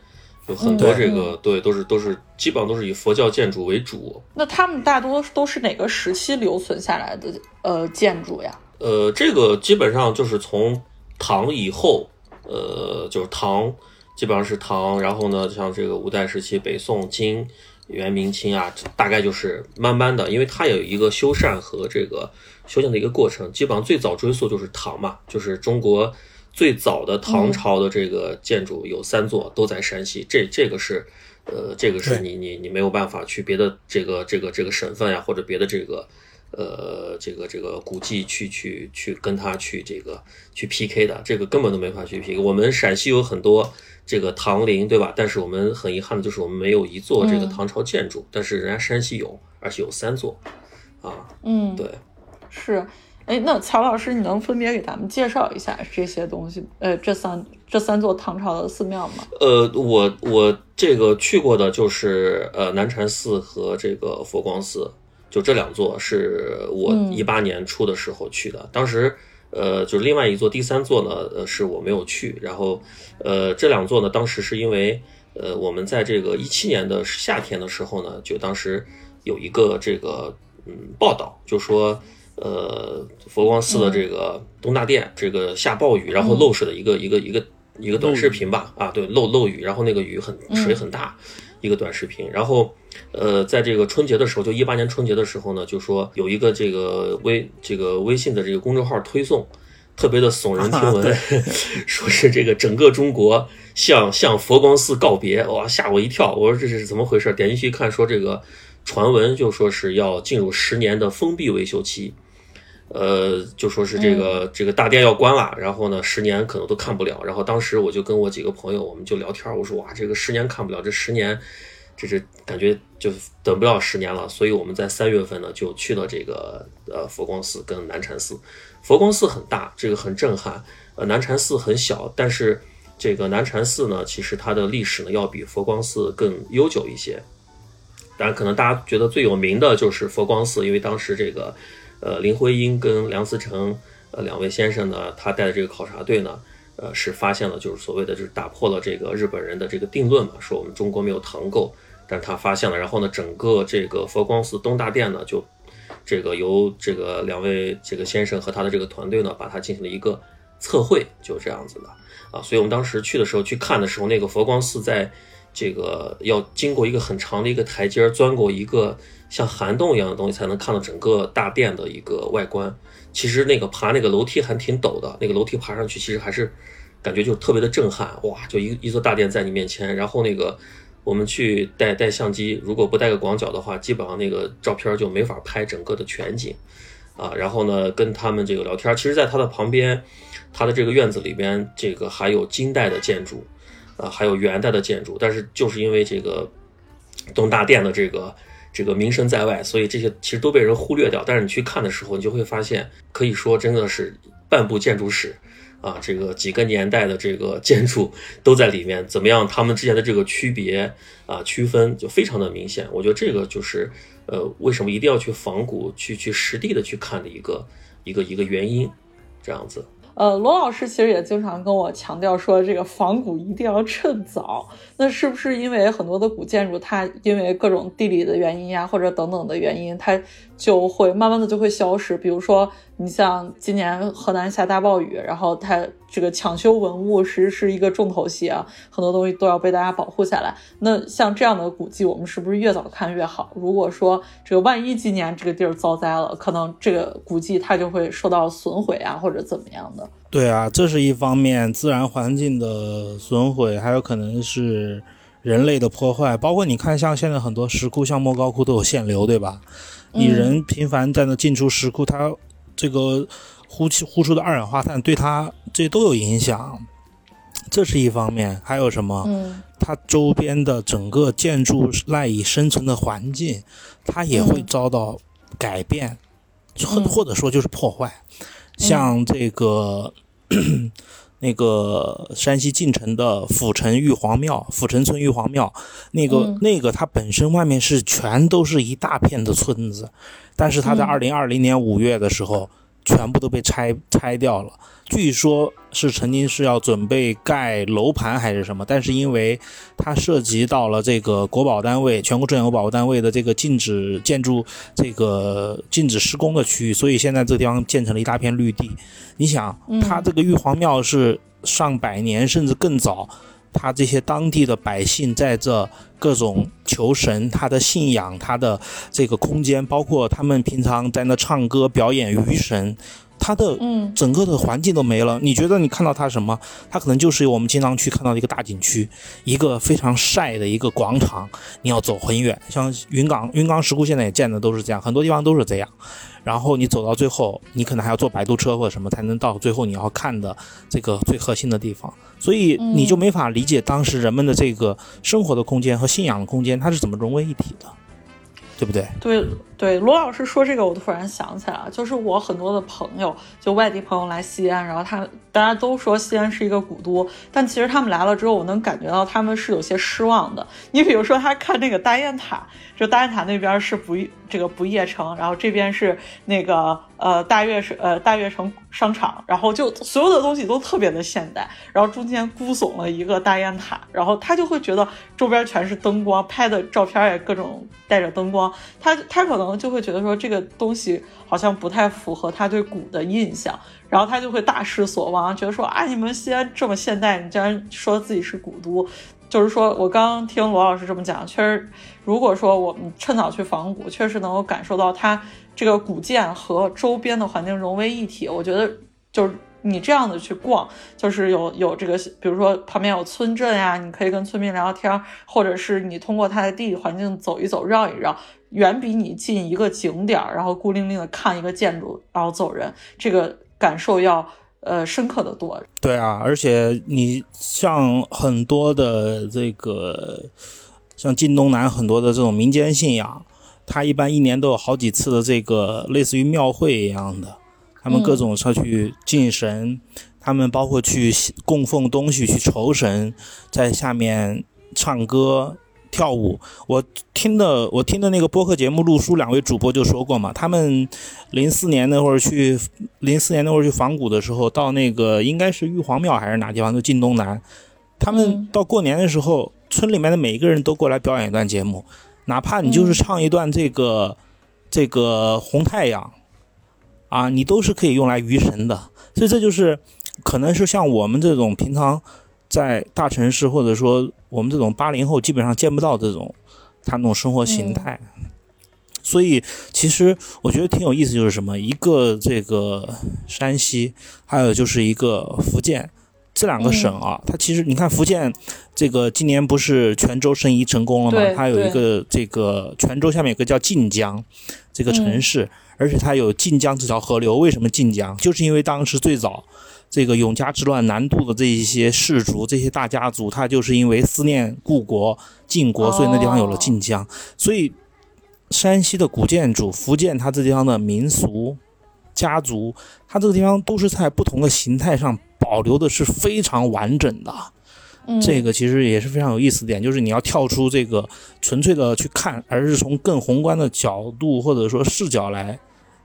有很多嗯这个，对，都是都是基本上都是以佛教建筑为主。那他们大多都是哪个时期留存下来的呃建筑呀？呃，这个基本上就是从唐以后，呃，就是唐，基本上是唐，然后呢，像这个五代时期，北宋、金、元、明清啊，大概就是慢慢的，因为它有一个修缮和这个修建的一个过程，基本上最早追溯就是唐嘛，就是中国最早的唐朝的这个建筑有三座都在山西，这这个是。呃，这个是你你你没有办法去别的这个这个这个省份呀，或者别的这个呃这个这个古迹去去去跟他去这个去 PK 的，这个根本都没法去 PK。我们陕西有很多这个唐陵，对吧？但是我们很遗憾的就是我们没有一座这个嗯唐朝建筑，但是人家山西有，而且有三座啊。嗯，对，是。哎，那曹老师，你能分别给咱们介绍一下这些东西？呃，这三这三座唐朝的寺庙吗？呃，我我这个去过的就是呃南禅寺和这个佛光寺，就这两座是我嗯一八年初的时候去的。当时呃就是另外一座第三座呢，呃是我没有去。然后呃这两座呢，当时是因为呃我们在这个一七年的夏天的时候呢，就当时有一个这个嗯报道，就说。呃，佛光寺的这个东大殿，这个下暴雨，然后漏水的一个一个一个一个短视频吧，啊，对，漏漏雨，然后那个雨很水很大，一个短视频。然后，呃，在这个春节的时候，就一八年春节的时候呢，就说有一个这个微这个微信的这个公众号推送，特别的耸人听闻，说是这个整个中国向向佛光寺告别，哇，吓我一跳！我说这是怎么回事？点进去一看，说这个传闻就说是要进入十年的封闭维修期。呃，就说是这个、这个大殿要关了，然后呢，十年可能都看不了。然后当时我就跟我几个朋友，我们就聊天，我说哇，这个十年看不了，这十年这是感觉就等不了十年了，所以我们在三月份呢就去了这个呃佛光寺跟南禅寺。佛光寺很大，这个很震撼，呃南禅寺很小，但是这个南禅寺呢，其实它的历史呢要比佛光寺更悠久一些。当然，可能大家觉得最有名的就是佛光寺，因为当时这个呃林徽因跟梁思成呃两位先生呢，他带的这个考察队呢。呃，是发现了，就是所谓的，就是打破了这个日本人的这个定论嘛，说我们中国没有唐构，但是他发现了，然后呢，整个这个佛光寺东大殿呢，就这个由这个两位这个先生和他的这个团队呢，把它进行了一个测绘，就这样子的啊，所以我们当时去的时候去看的时候，那个佛光寺在这个要经过一个很长的一个台阶，钻过一个像涵洞一样的东西，才能看到整个大殿的一个外观。其实那个爬那个楼梯还挺陡的，那个楼梯爬上去其实还是感觉就特别的震撼，哇！就一一座大殿在你面前，然后那个我们去带带相机，如果不带个广角的话，基本上那个照片就没法拍整个的全景啊。然后呢，跟他们这个聊天，其实在他的旁边，他的这个院子里边，这个还有金代的建筑啊，还有元代的建筑，但是就是因为这个东大殿的这个。这个名声在外，所以这些其实都被人忽略掉。但是你去看的时候，你就会发现，可以说真的是半部建筑史啊，这个几个年代的这个 建筑都在里面。怎么样？他们之间的这个区别啊，区分就非常的明显。我觉得这个就是呃，为什么一定要去仿古、去去实地的去看的一个一个一个原因，这样子。呃，罗老师其实也经常跟我强调说，这个仿古一定要趁早。那是不是因为很多的古建筑，它因为各种地理的原因呀，或者等等的原因，它就会慢慢的就会消失？比如说，你像今年河南下大暴雨，然后它这个抢修文物实是一个重头戏啊，很多东西都要被大家保护下来。那像这样的古迹，我们是不是越早看越好？如果说这个万一今年这个地儿遭灾了，可能这个古迹它就会受到损毁啊，或者怎么样的？对啊，这是一方面，自然环境的损毁，还有可能是人类的破坏。包括你看，像现在很多石窟，像莫高窟都有限流，对吧？你人频繁在那进出石窟，它这个呼气呼出的二氧化碳对它这都有影响。这是一方面，还有什么？嗯，它周边的整个建筑赖以生存的环境，它也会遭到改变，或或者说就是破坏。像这个那个山西晋城的府城玉皇庙，府城村玉皇庙，那个那个它本身外面是全都是一大片的村子，但是它在二零二零年五月的时候。全部都被拆拆掉了，据说是曾经是要准备盖楼盘还是什么，但是因为它涉及到了这个国保单位、全国重点保护单位的这个禁止建筑、这个禁止施工的区域，所以现在这个地方建成了一大片绿地。你想，它这个玉皇庙是上百年甚至更早。他这些当地的百姓在这各种求神，他的信仰，他的这个空间，包括他们平常在那唱歌表演鱼神，他的嗯整个的环境都没了。你觉得你看到它什么？它可能就是我们经常去看到的一个大景区，一个非常晒的一个广场，你要走很远。像云冈云冈石窟现在也建的都是这样，很多地方都是这样。然后你走到最后，你可能还要坐摆渡车或者什么才能到最后你要看的这个最核心的地方，所以你就没法理解当时人们的这个生活的空间和信仰的空间它是怎么融为一体的，对不对？对对，罗老师说这个，我突然想起来了，就是我很多的朋友，就外地朋友来西安，然后他大家都说西安是一个古都，但其实他们来了之后，我能感觉到他们是有些失望的。你比如说，他看那个大雁塔，就大雁塔那边是不。这个不夜城，然后这边是那个呃大悦是呃大悦城商场，然后就所有的东西都特别的现代，然后中间孤耸了一个大雁塔，然后他就会觉得周边全是灯光，拍的照片也各种带着灯光，他他可能就会觉得说这个东西好像不太符合他对古的印象，然后他就会大失所望，觉得说啊你们西安这么现代，你竟然说自己是古都。就是说，我刚听罗老师这么讲，确实，如果说我们趁早去仿古，确实能够感受到它这个古建和周边的环境融为一体。我觉得，就是你这样的去逛，就是有有这个，比如说旁边有村镇呀，你可以跟村民聊天，或者是你通过它的地理环境走一走、绕一绕，远比你进一个景点儿，然后孤零零的看一个建筑，然后走人，这个感受要。呃，深刻的多。对啊，而且你像很多的这个像晋东南很多的这种民间信仰，它一般一年都有好几次的这个类似于庙会一样的，他们各种上去敬神，他们包括去供奉东西去酬神，在下面唱歌。跳舞，我听的我听的那个播客节目，陆叔两位主播就说过嘛，他们零四年那会儿去，零四年那会儿去访古的时候，到那个应该是玉皇庙还是哪地方，就晋东南，他们到过年的时候，村里面的每一个人都过来表演一段节目，哪怕你就是唱一段这个这个红太阳，啊，你都是可以用来娱神的，所以这就是可能是像我们这种平常。在大城市，或者说我们这种八零后，基本上见不到这种他那种生活形态。所以，其实我觉得挺有意思，就是什么，一个这个山西，还有就是一个福建，这两个省啊，它其实你看福建这个今年不是泉州申遗成功了吗？它有一个这个泉州下面有个叫晋江这个城市，而且它有晋江这条河流。为什么晋江？就是因为当时最早。这个永嘉之乱南渡的这一些氏族、这些大家族，他就是因为思念故国晋国，所以那地方有了晋江。所以，山西的古建筑、福建它这地方的民俗、家族，它这个地方都是在不同的形态上保留的是非常完整的。这个其实也是非常有意思点，就是你要跳出这个纯粹的去看，而是从更宏观的角度或者说视角来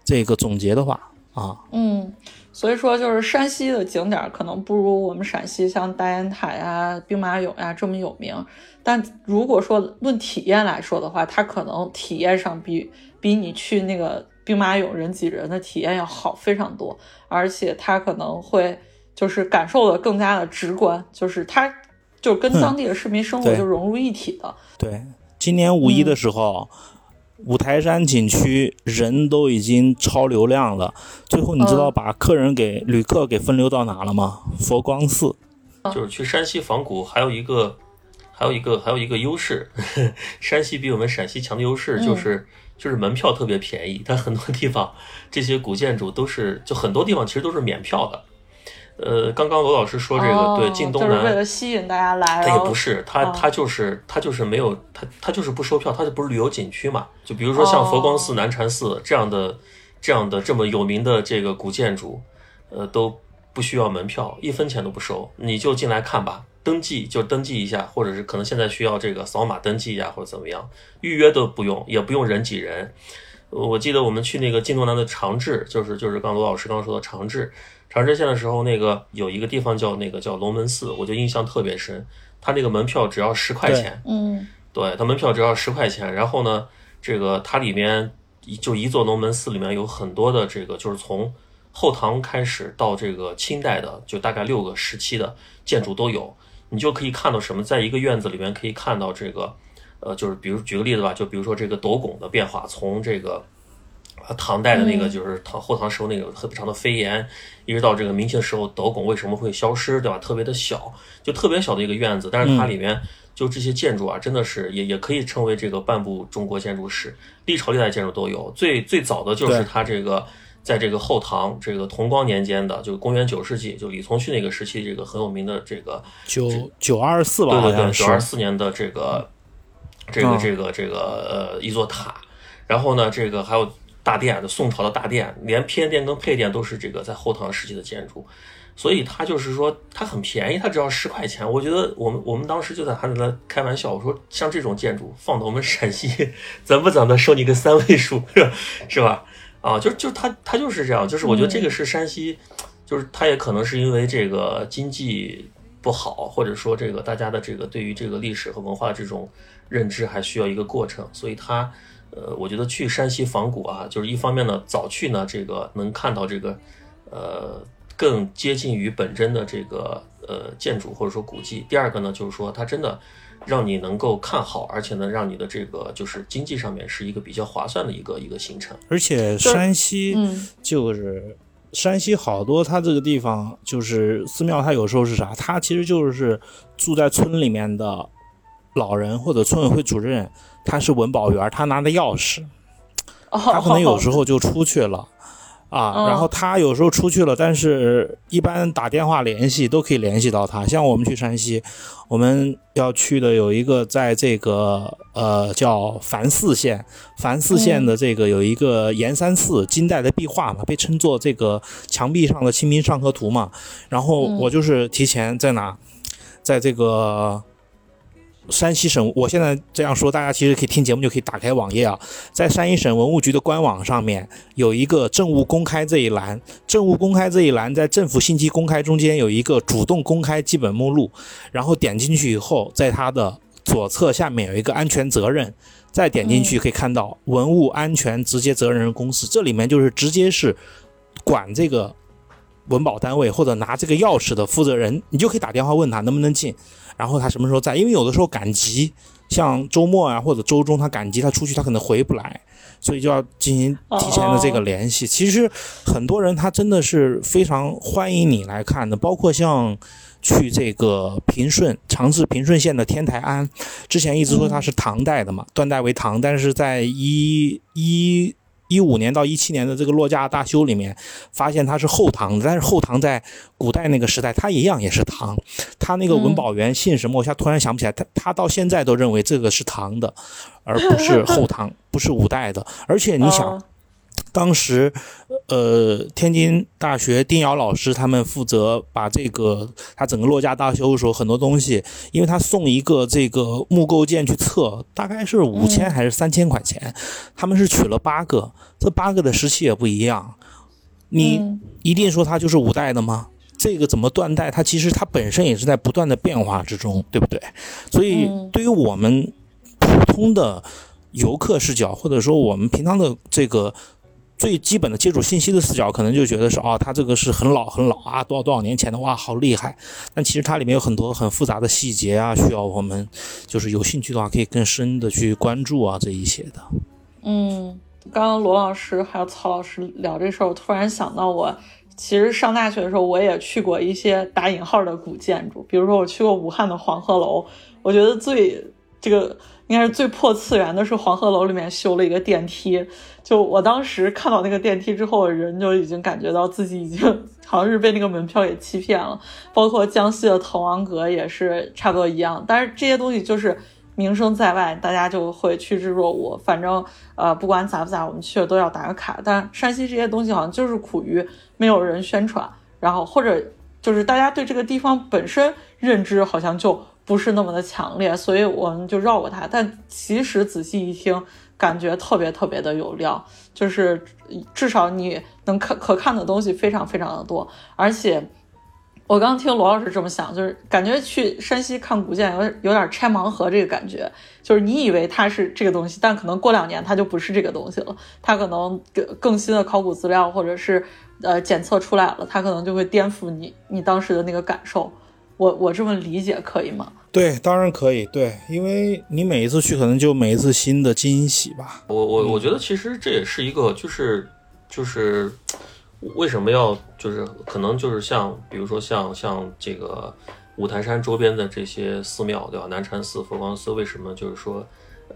这个总结的话啊，嗯。所以说，就是山西的景点可能不如我们陕西像大雁塔呀、兵马俑呀这么有名。但如果说论体验来说的话，它可能体验上比比你去那个兵马俑人挤人的体验要好非常多，而且它可能会就是感受的更加的直观，就是它就跟当地的市民生活就融入一体的。对，今年五一的时候。五台山景区人都已经超流量了，最后你知道把客人给旅客给分流到哪了吗？佛光寺。就是去山西仿古，还有一个，还有一个，还有一个优势，山西比我们陕西强的优势就是就是门票特别便宜，但很多地方这些古建筑都是，就很多地方其实都是免票的。呃，刚刚罗老师说这个，对进东南，就是为了吸引大家来。他也不是，他他就是他就是没有他他就是不收票，他就不是旅游景区嘛。就比如说像佛光寺、南禅寺这样的这样的这么有名的这个古建筑，呃，都不需要门票，一分钱都不收，你就进来看吧。登记就登记一下，或者是可能现在需要这个扫码登记呀，或者怎么样，预约都不用，也不用人挤人。我记得我们去那个晋东南的长治，就是就是刚罗老师刚刚说的长治。长治县的时候，那个有一个地方叫那个叫龙门寺，我就印象特别深。他那个门票只要十块钱，嗯，对他门票只要十块钱。然后呢，这个它里面就一座龙门寺里面有很多的这个，就是从后唐开始到这个清代的，就大概六个时期的建筑都有。你就可以看到什么，在一个院子里面可以看到这个，呃，就是比如举个例子吧，就比如说这个斗拱的变化，从这个。唐代的那个就是唐后唐时候那个特别长的飞檐，一直到这个明清时候斗拱为什么会消失，对吧？特别的小，就特别小的一个院子，但是它里面就这些建筑啊，真的是也也可以称为这个半部中国建筑史，历朝历代建筑都有。最最早的就是它这个在这个后唐这个同光年间的，就公元九世纪，就李从旭那个时期，这个很有名的这个九九二四吧，对对对，九二四年的这个这个这个这个呃一座塔，然后呢，这个还有。大殿的宋朝的大殿，连偏殿跟配殿都是这个在后唐时期的建筑，所以它就是说它很便宜，它只要十块钱。我觉得我们我们当时就在还在那开玩笑，我说像这种建筑放到我们陕西，怎不怎的收你个三位数，是吧？啊，就就它它就是这样，就是我觉得这个是山西，就是它也可能是因为这个经济不好，或者说这个大家的这个对于这个历史和文化这种认知还需要一个过程，所以它。呃，我觉得去山西仿古啊，就是一方面呢，早去呢，这个能看到这个，呃，更接近于本真的这个呃建筑或者说古迹。第二个呢，就是说它真的让你能够看好，而且呢，让你的这个就是经济上面是一个比较划算的一个一个行程。而且山西就是山西好多，它这个地方就是寺庙，它有时候是啥？它其实就是住在村里面的老人或者村委会主任。他是文保员，他拿的钥匙，他可能有时候 就出去了，啊，嗯然后他有时候出去了，但是一般打电话联系都可以联系到他。像我们去山西，我们要去的有一个在这个呃叫繁寺县，繁寺县的这个有一个盐山寺金代的壁画嘛，被称作这个墙壁上的《清明上河图》嘛。然后嗯我就是提前在哪，在这个。山西省，我现在这样说，大家其实可以听节目就可以打开网页啊，在山西省文物局的官网上面有一个政务公开这一栏，政务公开这一栏在政府信息公开中间有一个主动公开基本目录，然后点进去以后，在它的左侧下面有一个安全责任，再点进去可以看到文物安全直接责任人公示，这里面就是直接是管这个文保单位或者拿这个钥匙的负责人，你就可以打电话问他能不能进，然后他什么时候在，因为有的时候赶集，像周末啊或者周中他赶集，他出去他可能回不来，所以就要进行提前的这个联系。其实很多人他真的是非常欢迎你来看的，包括像去这个平顺长治平顺县的天台庵，之前一直说它是唐代的嘛，断代为唐，但是在一一。一五年到一七年的这个落架大修里面，发现它是后唐的，但是后唐在古代那个时代，它一样也是唐。他那个文保员姓什么？我现在突然想不起来。他他到现在都认为这个是唐的，而不是 后唐，不是五代的。而且你想，哦当时，呃，天津大学丁瑶老师他们负责把这个他整个落架大修的时候，很多东西，因为他送一个这个木构件去测，大概是五千还是三千块钱，他们是取了八个，这八个的时期也不一样，你嗯一定说它就是五代的吗？这个怎么断代？它其实它本身也是在不断的变化之中，对不对？所以嗯对于我们普通的游客视角，或者说我们平常的这个最基本的接触信息的视角，可能就觉得是哦，它这个是很老很老啊，多少多少年前的哇，好厉害。但其实它里面有很多很复杂的细节啊，需要我们就是有兴趣的话，可以更深的去关注啊这一些的。嗯，刚刚罗老师还有曹老师聊这事儿，我突然想到我。其实上大学的时候，我也去过一些打引号的古建筑，比如说我去过武汉的黄鹤楼。我觉得最这个应该是最破次元的是黄鹤楼里面修了一个电梯。就我当时看到那个电梯之后，人就已经感觉到自己已经好像是被那个门票给欺骗了。包括江西的滕王阁也是差不多一样，但是这些东西就是。名声在外，大家就会趋之若鹜。反正呃，不管咋不咋，我们去了都要打个卡。但山西这些东西好像就是苦于没有人宣传，然后或者就是大家对这个地方本身认知好像就不是那么的强烈，所以我们就绕过它。但其实仔细一听，感觉特别特别的有料，就是至少你能看可看的东西非常非常的多，而且。我刚听罗老师这么想，就是感觉去山西看古建有有点拆盲盒这个感觉，就是你以为它是这个东西，但可能过两年它就不是这个东西了，它可能更更新的考古资料或者是呃检测出来了，它可能就会颠覆你你当时的那个感受。我我这么理解可以吗？对，当然可以。对，因为你每一次去，可能就每一次新的惊喜吧。我我我觉得其实这也是一个，就是就是为什么要就是可能就是像比如说像像这个五台山周边的这些寺庙，对吧？南禅寺、佛光寺，为什么就是说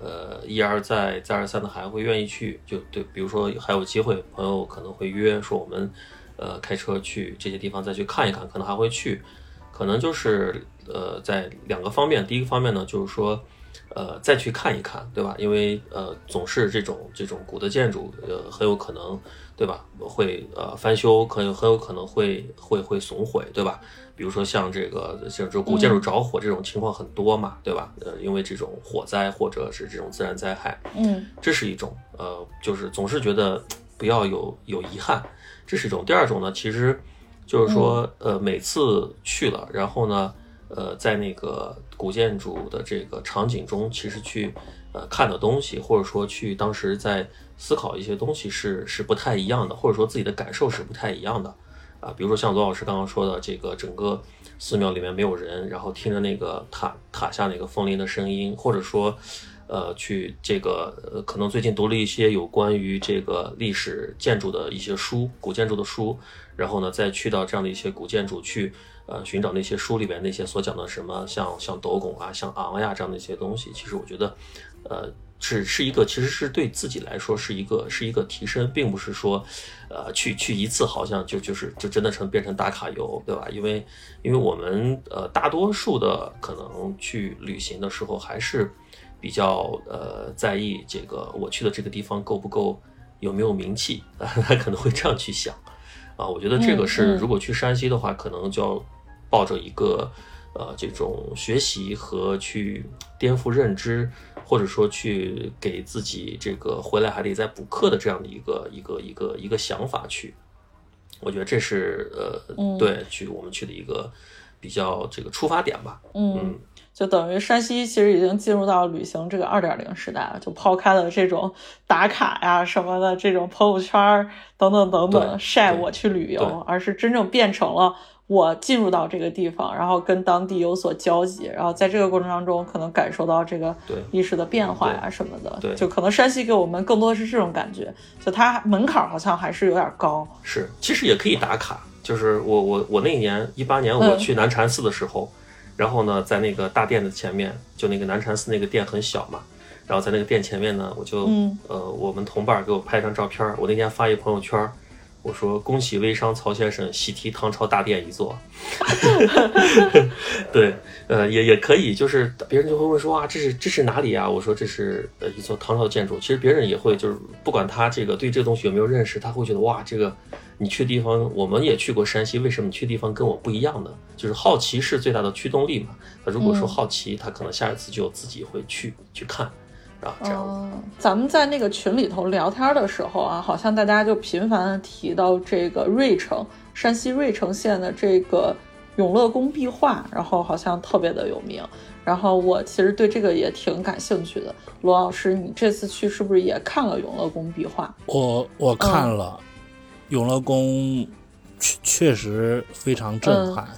呃一而再再而三的还会愿意去？就对，比如说还有机会，朋友可能会约说我们呃开车去这些地方再去看一看，可能还会去。可能就是呃，在两个方面，第一个方面呢，就是说，呃，再去看一看，对吧？因为呃，总是这种这种古的建筑，呃，很有可能，对吧？会呃翻修，可能很有可能会会会损毁，对吧？比如说像这个像这古建筑着火这种情况很多嘛，对吧？呃，因为这种火灾或者是这种自然灾害，嗯这是一种，呃，就是总是觉得不要有有遗憾，这是一种。第二种呢，其实就是说，呃，每次去了，然后呢，呃，在那个古建筑的这个场景中，其实去呃看的东西，或者说去当时在思考一些东西是是不太一样的，或者说自己的感受是不太一样的。啊，比如说像罗老师刚刚说的，这个整个寺庙里面没有人，然后听着那个塔塔下那个风铃的声音，或者说，呃，去这个呃，可能最近读了一些有关于这个历史建筑的一些书，古建筑的书，然后呢，再去到这样的一些古建筑去，呃，寻找那些书里边那些所讲的什么像像斗拱啊、像昂呀这样的一些东西。其实我觉得，呃，是是一个，其实是对自己来说是一个是一个提升，并不是说，呃，去去一次好像就就是就真的成变成打卡游，对吧？因为因为我们呃大多数的可能去旅行的时候还是。比较呃在意这个我去的这个地方够不够有没有名气啊？他可能会这样去想啊。我觉得这个是如果去山西的话，可能就要抱着一个呃这种学习和去颠覆认知，或者说去给自己这个回来还得再补课的这样的一个一个一个一个想法去。我觉得这是呃对去我们去的一个比较这个出发点吧。嗯。就等于山西其实已经进入到旅行这个二点零时代了，就抛开了这种打卡呀什么的这种朋友圈等等等等晒我去旅游，而是真正变成了我进入到这个地方，然后跟当地有所交集，然后在这个过程当中可能感受到这个历史的变化呀什么的，对就可能山西给我们更多的是这种感觉，就它门槛好像还是有点高。是，其实也可以打卡，就是我我我那一年一八年我去南禅寺的时候。然后呢，在那个大殿的前面，就那个南禅寺那个殿很小嘛，然后在那个殿前面呢，我就呃，我们同伴给我拍张照片，我那天发一朋友圈，我说恭喜微商曹先生喜提唐朝大殿一座。对，呃，也也可以，就是别人就会问说啊，这是这是哪里啊？我说这是呃一座唐朝建筑。其实别人也会就是不管他这个对这个东西有没有认识，他会觉得哇，这个。你去地方，我们也去过山西，为什么你去地方跟我不一样呢？就是好奇是最大的驱动力嘛。那如果说好奇，他可能下一次就自己会去去看，啊，这样。咱们在那个群里头聊天的时候啊，好像大家就频繁的提到这个芮城，山西芮城县的这个永乐宫壁画，然后好像特别的有名。然后我其实对这个也挺感兴趣的。罗老师，你这次去是不是也看了永乐宫壁画？我我看了。永乐宫确确实非常震撼。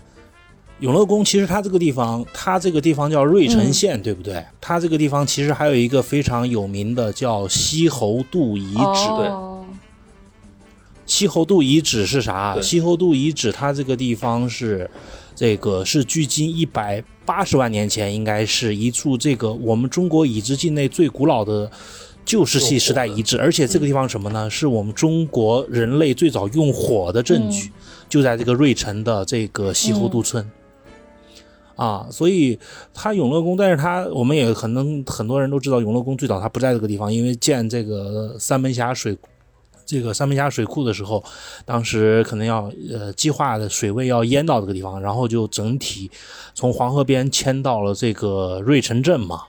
永乐宫其实它这个地方，它这个地方叫芮城县，对不对？它这个地方其实还有一个非常有名的叫西侯渡遗址。对，西侯渡遗址是啥？西侯渡遗址它这个地方是这个是距今一百八十万年前，应该是一处这个我们中国已知境内最古老的。旧石器时代遗址，而且这个地方什么呢？是我们中国人类最早用火的证据，就在这个芮城的这个西湖渡村啊。所以它永乐宫，但是它我们也可能很多人都知道，永乐宫最早它不在这个地方，因为建这个三门峡水这个三门峡水库的时候，当时可能要呃计划的水位要淹到这个地方，然后就整体从黄河边迁到了这个芮城镇嘛。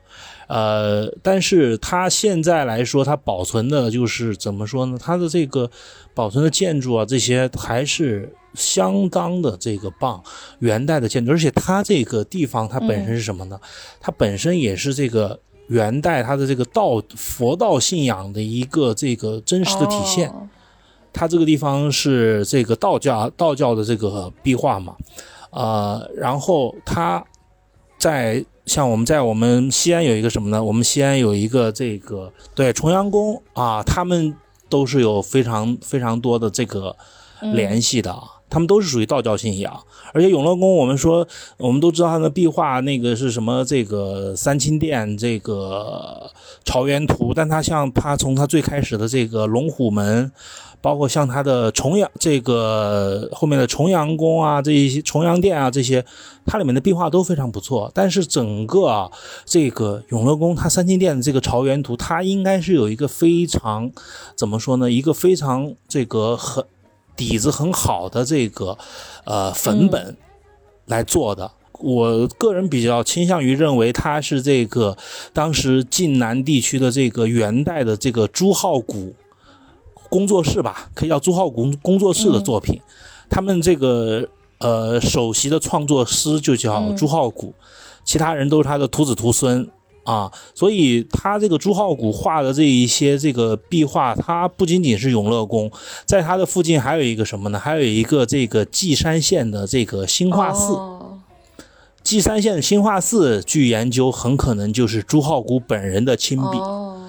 呃，但是它现在来说，它保存的就是怎么说呢？它的这个保存的建筑啊，这些还是相当的这个棒，元代的建筑。而且它这个地方，它本身是什么呢？它本身也是这个元代它的这个道佛道信仰的一个这个真实的体现。它这个地方是这个道教道教的这个壁画嘛，呃，然后它在。像我们在我们西安有一个什么呢？我们西安有一个这个对重阳宫啊，他们都是有非常非常多的这个联系的，他们都是属于道教信仰。而且永乐宫，我们说我们都知道它的壁画那个是什么？这个三清殿这个朝元图，但它像它从它最开始的这个龙虎门。包括像它的重阳这个后面的重阳宫啊，这一些重阳殿啊，这些它里面的壁画都非常不错。但是整个啊，这个永乐宫它三清殿的这个朝元图，它应该是有一个非常怎么说呢？一个非常这个很底子很好的这个呃粉本来做的。我个人比较倾向于认为它是这个当时晋南地区的这个元代的这个朱浩古。工作室吧，可以叫朱浩工工作室的作品。他们这个呃首席的创作师就叫朱浩古，其他人都是他的徒子徒孙啊。所以他这个朱浩古画的这一些这个壁画，它不仅仅是永乐宫，在他的附近还有一个什么呢？还有一个这个稷山县的这个兴化寺。稷山县的兴化寺，据研究很可能就是朱浩古本人的亲笔、哦，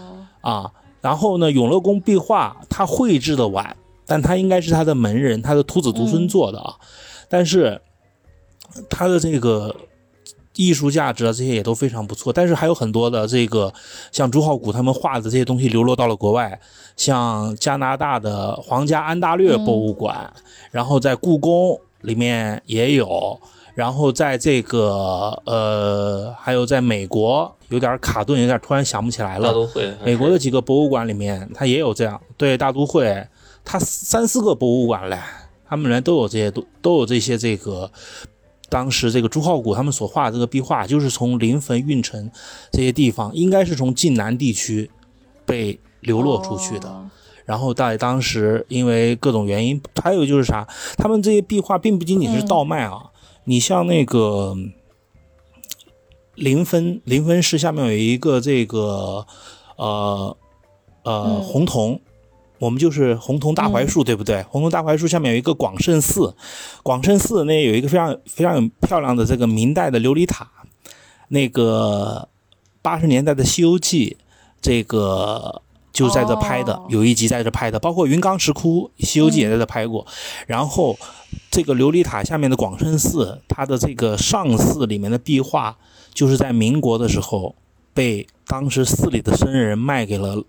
啊。然后呢，永乐宫壁画他绘制的晚，但他应该是他的门人，他的徒子徒孙做的啊。但是他的这个艺术价值啊，这些也都非常不错。但是还有很多的这个像朱浩古他们画的这些东西流落到了国外，像加拿大的皇家安大略博物馆，然后在故宫里面也有。然后在这个呃，还有在美国有点卡顿，有点突然想不起来了。大都会美国的几个博物馆里面，它也有这样。对，大都会，它三四个博物馆嘞，他们人都有这些，都都有这些这个。当时这个朱浩古他们所画的这个壁画，就是从临汾、运城这些地方，应该是从晋南地区被流落出去的。哦然后在当时，因为各种原因，还有就是啥，他们这些壁画并不仅仅是倒卖啊。你像那个临汾，临汾市下面有一个这个呃呃嗯红铜，我们就是红铜大槐树，对不对？红铜大槐树下面有一个广胜寺，广胜寺那有一个非常非常漂亮的这个明代的琉璃塔，那个八十年代的《西游记》，这个就在这拍的，哦有一集在这拍的，包括云冈石窟，《西游记》也在这拍过。然后这个琉璃塔下面的广胜寺，它的这个上寺里面的壁画，就是在民国的时候被当时寺里的僧人卖给了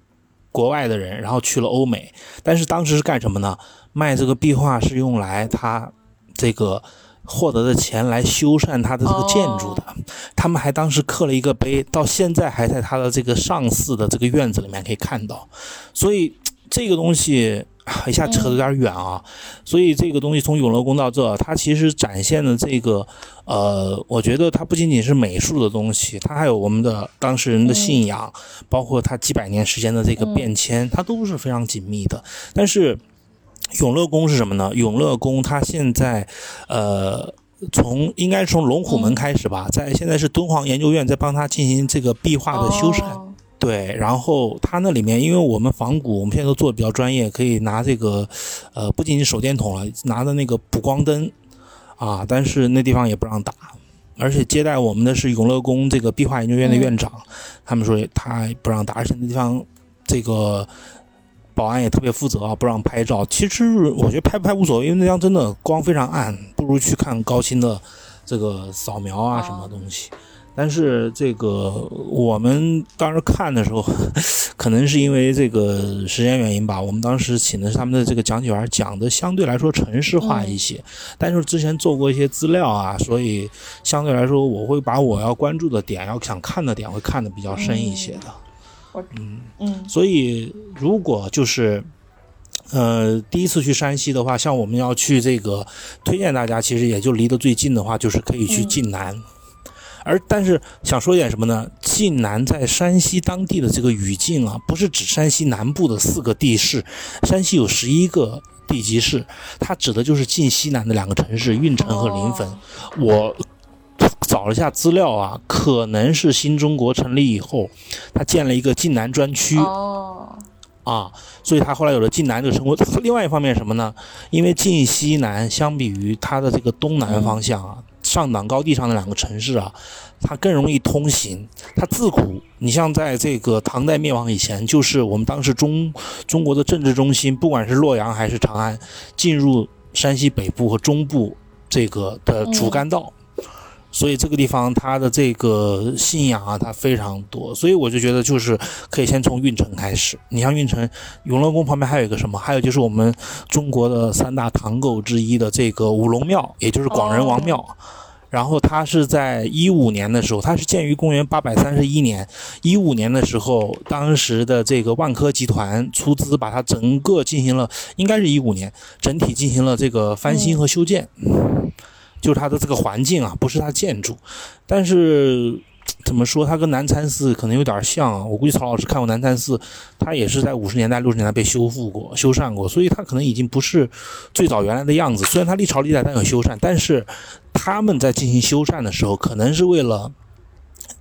国外的人，然后去了欧美。但是当时是干什么呢？卖这个壁画是用来他这个获得的钱来修缮他的这个建筑的。他们还当时刻了一个碑，到现在还在他的这个上寺的这个院子里面可以看到。所以这个东西啊一下扯得有点远啊。所以这个东西从永乐宫到这，它其实展现的这个，呃，我觉得它不仅仅是美术的东西，它还有我们的当事人的信仰，包括它几百年时间的这个变迁，它都是非常紧密的。但是永乐宫是什么呢？永乐宫它现在，呃。从应该是从龙虎门开始吧，在现在是敦煌研究院在帮他进行这个壁画的修缮，哦对，然后它那里面，因为我们仿古，我们现在都做的比较专业，可以拿这个，呃，不仅仅手电筒了，拿的那个补光灯，啊，但是那地方也不让打，而且接待我们的是永乐宫这个壁画研究院的院长，他们说他不让打，而且那地方这个保安也特别负责啊，不让拍照。其实我觉得拍不拍无所谓，因为那地方真的光非常暗，不如去看高清的这个扫描啊哦什么东西。但是这个我们当时看的时候，可能是因为这个时间原因吧，我们当时请的是他们的这个讲解员，讲的相对来说城市化一些。但是之前做过一些资料啊，所以相对来说，我会把我要关注的点、要想看的点，会看的比较深一些的。嗯嗯所以如果就是。呃，第一次去山西的话，像我们要去这个，推荐大家其实也就离得最近的话，就是可以去嗯晋南。而但是想说一点什么呢？晋南在山西当地的这个语境啊，不是指山西南部的四个地市，山西有十一个地级市，它指的就是晋西南的两个城市运城和临汾。哦我找了一下资料啊，可能是新中国成立以后，它建了一个晋南专区。哦，啊，所以它后来有了晋南这个称呼。另外一方面是什么呢？因为晋西南相比于它的这个东南方向啊，上党高地上的两个城市啊，它更容易通行。它自古，你像在这个唐代灭亡以前，就是我们当时中中国的政治中心，不管是洛阳还是长安，进入山西北部和中部这个的主干道。所以这个地方它的这个信仰啊，它非常多，所以我就觉得就是可以先从运城开始。你像运城永乐宫旁边还有一个什么？还有就是我们中国的三大唐构之一的这个五龙庙，也就是广仁王庙。然后它是在一五年的时候，它是建于公元八百三十一年。一五年的时候，当时的这个万科集团出资把它整个进行了，应该是一五年整体进行了这个翻新和修建。就是它的这个环境啊，不是它建筑，但是怎么说，它跟南禅寺可能有点像。我估计曹老师看过南禅寺，它也是在五十年代、六十年代被修复过、修缮过，所以它可能已经不是最早原来的样子。虽然它历朝历代都有修缮，但是他们在进行修缮的时候，可能是为了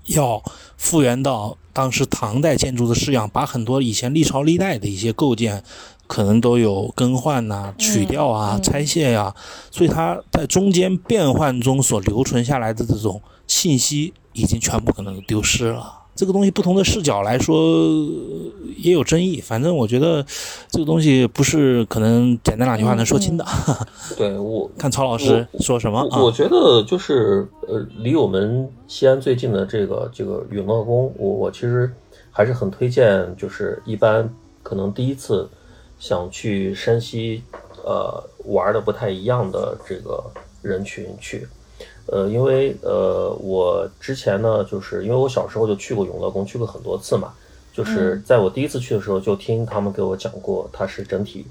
要复原到当时唐代建筑的式样，把很多以前历朝历代的一些构件可能都有更换呐、取掉啊、嗯拆卸呀、所以它在中间变换中所留存下来的这种信息，已经全部可能丢失了。这个东西不同的视角来说呃也有争议，反正我觉得这个东西不是可能简单两句话能说清的。对我 看曹老师说什么我？觉得就是呃，离我们西安最近的这个这个永乐宫，我我其实还是很推荐，就是一般可能第一次想去山西呃玩的不太一样的这个人群去。呃，因为呃，我之前呢，就是因为我小时候就去过永乐宫，去过很多次嘛。就是在我第一次去的时候，就听他们给我讲过，它是整体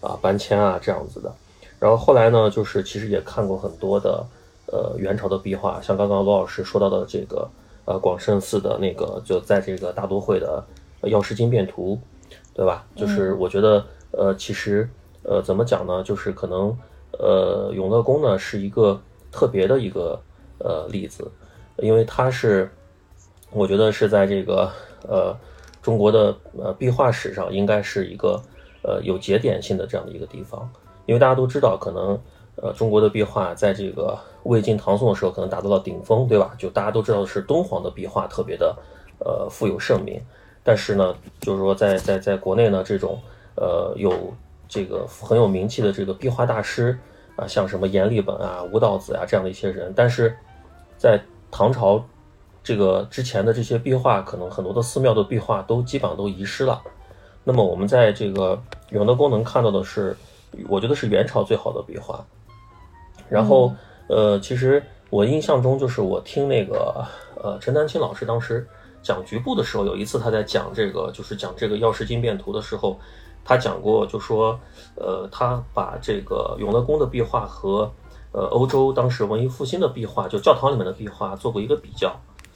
啊搬迁啊这样子的。然后后来呢，就是其实也看过很多的呃元朝的壁画，像刚刚罗老师说到的这个呃广胜寺的那个，就在这个大都会的呃《药师经变图》，对吧？就是我觉得呃其实呃怎么讲呢，就是可能呃永乐宫呢是一个特别的一个呃例子，因为它是我觉得是在这个呃中国的呃壁画史上应该是一个呃有节点性的这样的一个地方，因为大家都知道，可能呃中国的壁画在这个魏晋唐宋的时候可能达到了顶峰，对吧？就大家都知道是敦煌的壁画特别的呃富有盛名，但是呢，就是说在在在国内呢，这种呃有这个很有名气的这个壁画大师啊，像什么阎立本啊、吴道子啊这样的一些人，但是在唐朝这个之前的这些壁画，可能很多的寺庙的壁画都基本上都遗失了。那么我们在这个永乐宫能看到的是，我觉得是元朝最好的壁画。然后，呃，其实我印象中就是我听那个呃陈丹青老师当时讲局部的时候，有一次他在讲这个就是讲这个《药师经变图》的时候，他讲过就说，呃，他把这个永乐宫的壁画和呃欧洲当时文艺复兴的壁画，就教堂里面的壁画做过一个比较。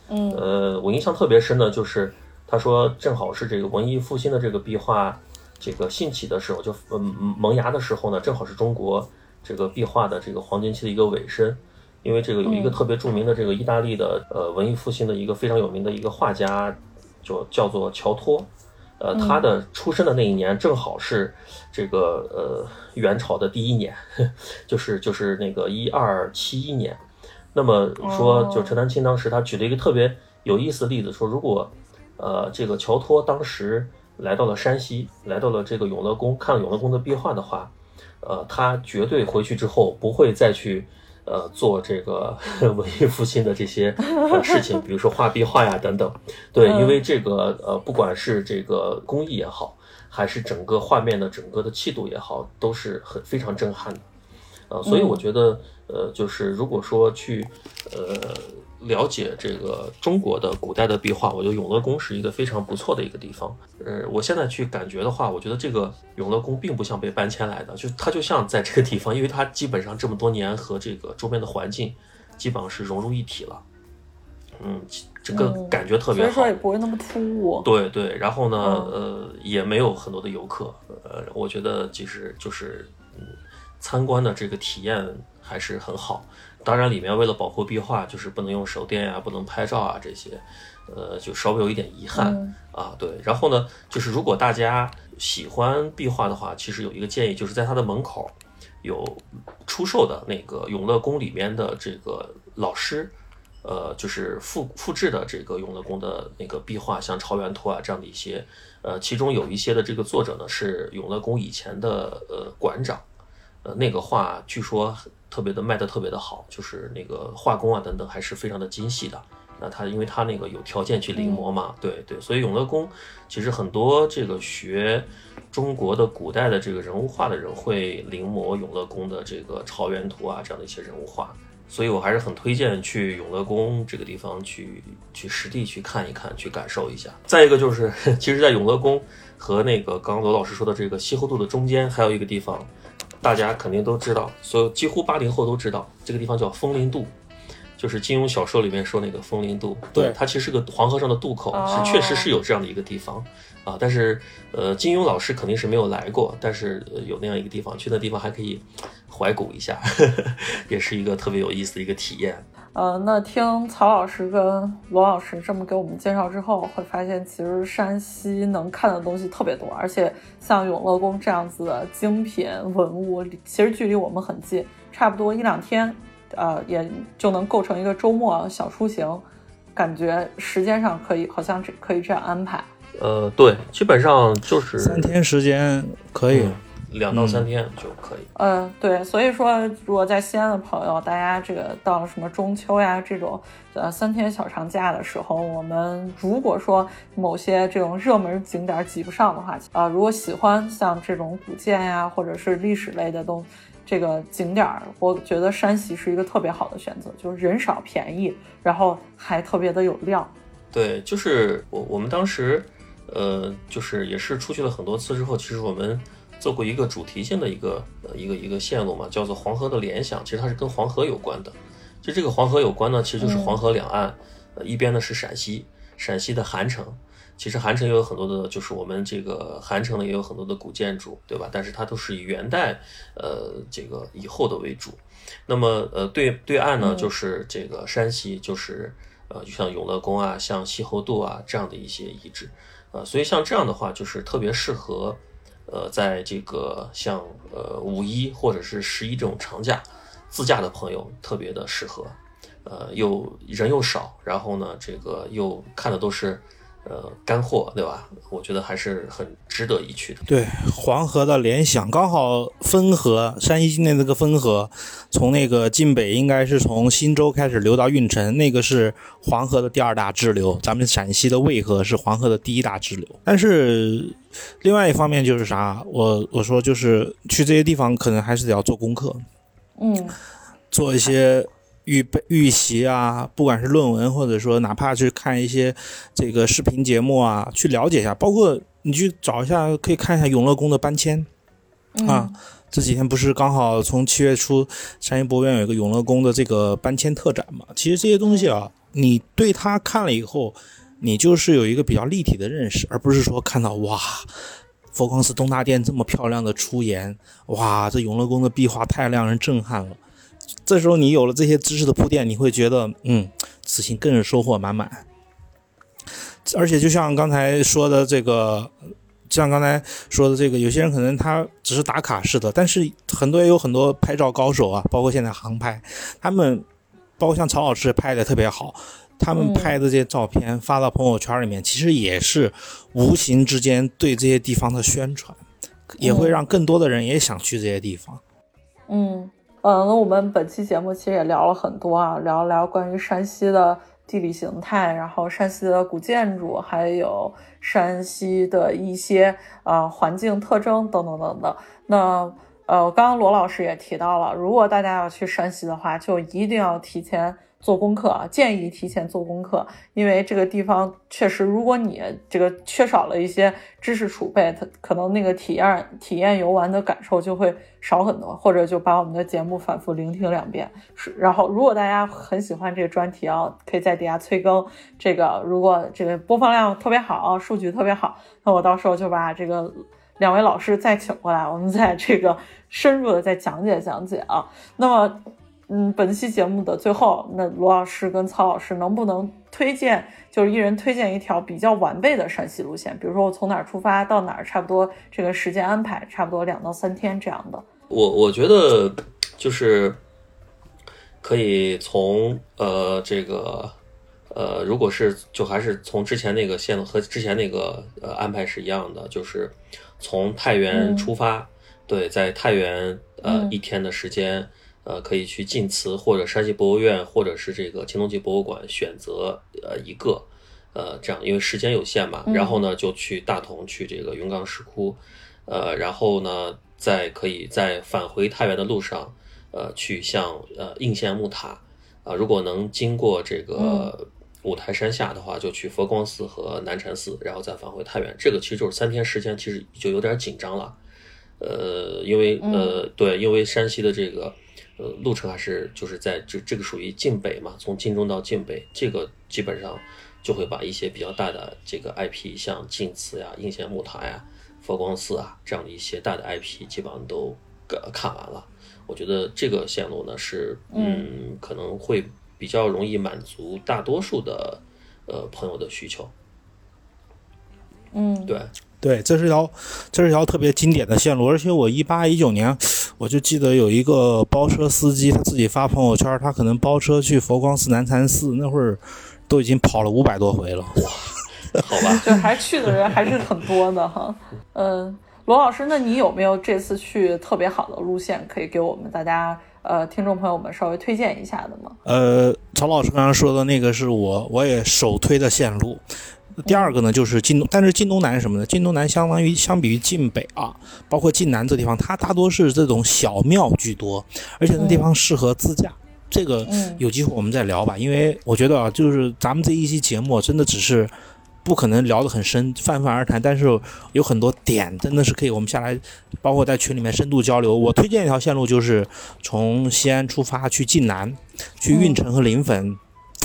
嗯呃，我印象特别深的就是他说，正好是这个文艺复兴的这个壁画这个兴起的时候，就嗯萌芽的时候呢，正好是中国这个壁画的这个黄金期的一个尾声。因为这个有一个特别著名的这个意大利的呃文艺复兴的一个非常有名的一个画家，就叫做乔托。呃，他的出生的那一年正好是这个呃元朝的第一年，就是就是那个一二七一年。那么说，就陈丹青当时他举了一个特别有意思的例子，说如果呃这个乔托当时来到了山西，来到了这个永乐宫，看了永乐宫的壁画的话，呃，他绝对回去之后不会再去呃做这个 文艺复兴的这些呃事情，比如说画壁画呀等等。对，因为这个呃，不管是这个工艺也好，还是整个画面的整个的气度也好，都是很非常震撼的。呃，所以我觉得，呃，就是如果说去，呃，了解这个中国的古代的壁画，我觉得永乐宫是一个非常不错的一个地方。呃，我现在去感觉的话，我觉得这个永乐宫并不像被搬迁来的，就它就像在这个地方，因为它基本上这么多年和这个周边的环境基本上是融入一体了。嗯，整个嗯感觉特别好。所以说也不会那么突兀。对对，然后呢，嗯呃，也没有很多的游客，呃，我觉得其实就是，嗯，参观的这个体验还是很好。当然，里面为了保护壁画，就是不能用手电呀、不能拍照啊这些，呃，就稍微有一点遗憾、嗯啊。对，然后呢，就是如果大家喜欢壁画的话，其实有一个建议，就是在它的门口有出售的那个永乐宫里面的这个老师。呃，就是复复制的这个永乐宫的那个壁画，像《朝元图》啊这样的一些，呃，其中有一些的这个作者呢是永乐宫以前的呃馆长，呃，那个画据说特别的卖的特别的好，就是那个画工啊等等还是非常的精细的。那他因为他那个有条件去临摹嘛，对对，所以永乐宫其实很多这个学中国的古代的这个人物画的人会临摹永乐宫的这个《朝元图》啊这样的一些人物画。所以我还是很推荐去永乐宫这个地方去去实地去看一看，去感受一下。再一个就是，其实，在永乐宫和那个刚刚罗老师说的这个西后渡的中间，还有一个地方，大家肯定都知道，所有几乎八零后都知道，这个地方叫风铃渡，就是金庸小说里面说那个风铃渡。对它其实是个黄河上的渡口，哦是确实是有这样的一个地方。啊，但是呃，金庸老师肯定是没有来过，但是、呃、有那样一个地方，去那地方还可以怀古一下，也是一个特别有意思的一个体验。呃，那听曹老师跟罗老师这么给我们介绍之后，会发现其实山西能看的东西特别多，而且像永乐宫这样子的精品文物，其实距离我们很近，差不多一两天，呃，也就能构成一个周末小出行，感觉时间上可以，好像这可以这样安排。呃，对，基本上就是三天时间可以。两到三天就可以。嗯，对，所以说，如果在西安的朋友，大家这个到了什么中秋呀这种呃三天小长假的时候，我们如果说某些这种热门景点挤不上的话，啊，如果喜欢像这种古建呀或者是历史类的东这个景点，我觉得山西是一个特别好的选择，就是人少便宜，然后还特别的有料。对，就是我我们当时，呃，就是也是出去了很多次之后，其实我们。做过一个主题性的一个呃一个一个线路嘛，叫做黄河的联想，其实它是跟黄河有关的。就这个黄河有关呢，其实就是黄河两岸，呃一边呢是陕西，陕西的韩城，其实韩城也有很多的，就是我们这个韩城呢也有很多的古建筑，对吧？但是它都是以元代呃这个以后的为主。那么呃对对岸呢就是这个山西，就是呃就像永乐宫啊，像西侯渡啊这样的一些遗址，呃所以像这样的话就是特别适合。呃，在这个像呃五一或者是十一这种长假，自驾的朋友特别的适合，呃，又人又少，然后呢，这个又看的都是。呃，干货对吧？我觉得还是很值得一去的。对，黄河的联想刚好汾河，山西境内那个汾河，从那个晋北应该是从忻州开始流到运城，那个是黄河的第二大支流。咱们陕西的渭河是黄河的第一大支流。但是另外一方面就是啥？我我说就是去这些地方可能还是得要做功课，嗯，做一些。预备预习啊，不管是论文，或者说哪怕去看一些这个视频节目啊，去了解一下。包括你去找一下，可以看一下永乐宫的搬迁啊。这几天不是刚好从七月初，山西博物院有一个永乐宫的这个搬迁特展嘛？其实这些东西啊，你对它看了以后，你就是有一个比较立体的认识，而不是说看到哇，佛光寺东大殿这么漂亮的出檐，哇，这永乐宫的壁画太让人震撼了。这时候你有了这些知识的铺垫，你会觉得，嗯，此行更是收获满满。而且就像刚才说的这个，像刚才说的这个，有些人可能他只是打卡式的，但是很多也有很多拍照高手啊，包括现在航拍，他们包括像曹老师拍的特别好，他们拍的这些照片发到朋友圈里面，其实也是无形之间对这些地方的宣传，也会让更多的人也想去这些地方。嗯。嗯，那我们本期节目其实也聊了很多啊，聊了聊关于山西的地理形态，然后山西的古建筑，还有山西的一些呃环境特征等等等等。那呃，刚刚罗老师也提到了，如果大家要去山西的话，就一定要提前。做功课啊，建议提前做功课，因为这个地方确实，如果你这个缺少了一些知识储备，它可能那个体验体验游玩的感受就会少很多，或者就把我们的节目反复聆听两遍。是，然后如果大家很喜欢这个专题啊，可以在底下催更。这个如果这个播放量特别好，数据特别好，那我到时候就把这个两位老师再请过来，我们再这个深入的再讲解讲解啊。那么。嗯，本期节目的最后，那罗老师跟曹老师能不能推荐，就是一人推荐一条比较完备的山西路线？比如说我从哪儿出发到哪儿，差不多这个时间安排，差不多两到三天这样的。我我觉得就是可以从呃这个呃，如果是就还是从之前那个线路和之前那个呃安排是一样的，就是从太原出发，对，在太原呃一天的时间。呃，可以去晋祠或者山西博物院，或者是这个青铜器博物馆选择呃一个，呃这样，因为时间有限嘛。然后呢，就去大同去这个云冈石窟，呃，然后呢，再可以在返回太原的路上，呃，去向呃应县木塔，啊，如果能经过这个五台山下的话，就去佛光寺和南禅寺，然后再返回太原。这个其实就是三天时间，其实就有点紧张了。呃，因为呃，对，因为山西的这个。呃，路程还是就是在这这个属于晋北嘛，从晋中到晋北，这个基本上就会把一些比较大的这个 IP，像晋祠呀、应县木塔呀、佛光寺啊这样的一些大的 IP，基本上都看完了。我觉得这个线路呢是，嗯，可能会比。比较容易满足大多数的呃朋友的需求。嗯，对，对，这是条这是条特别经典的线路，而且我一八一九年我就记得有一个包车司机他自己发朋友圈，他可能包车去佛光寺、南禅寺，那会儿都已经跑了五百多回了。好吧，就还去的人还是很多的哈。嗯，罗老师，那你有没有这次去特别好的路线，可以给我们大家呃听众朋友们稍微推荐一下的吗？呃，曹老师刚刚说的那个是我我也首推的线路。第二个呢，就是晋东，但是晋东南是什么呢？晋东南相当于相比于晋北啊，包括晋南这地方，它大多是这种小庙居多，而且那地方适合自驾。这个嗯有机会我们再聊吧，因为我觉得啊，就是咱们这一期节目真的只是不可能聊得很深，泛泛而谈，但是有很多点真的是可以我们下来，包括在群里面深度交流。我推荐一条线路，就是从西安出发去晋南，去运城和临汾。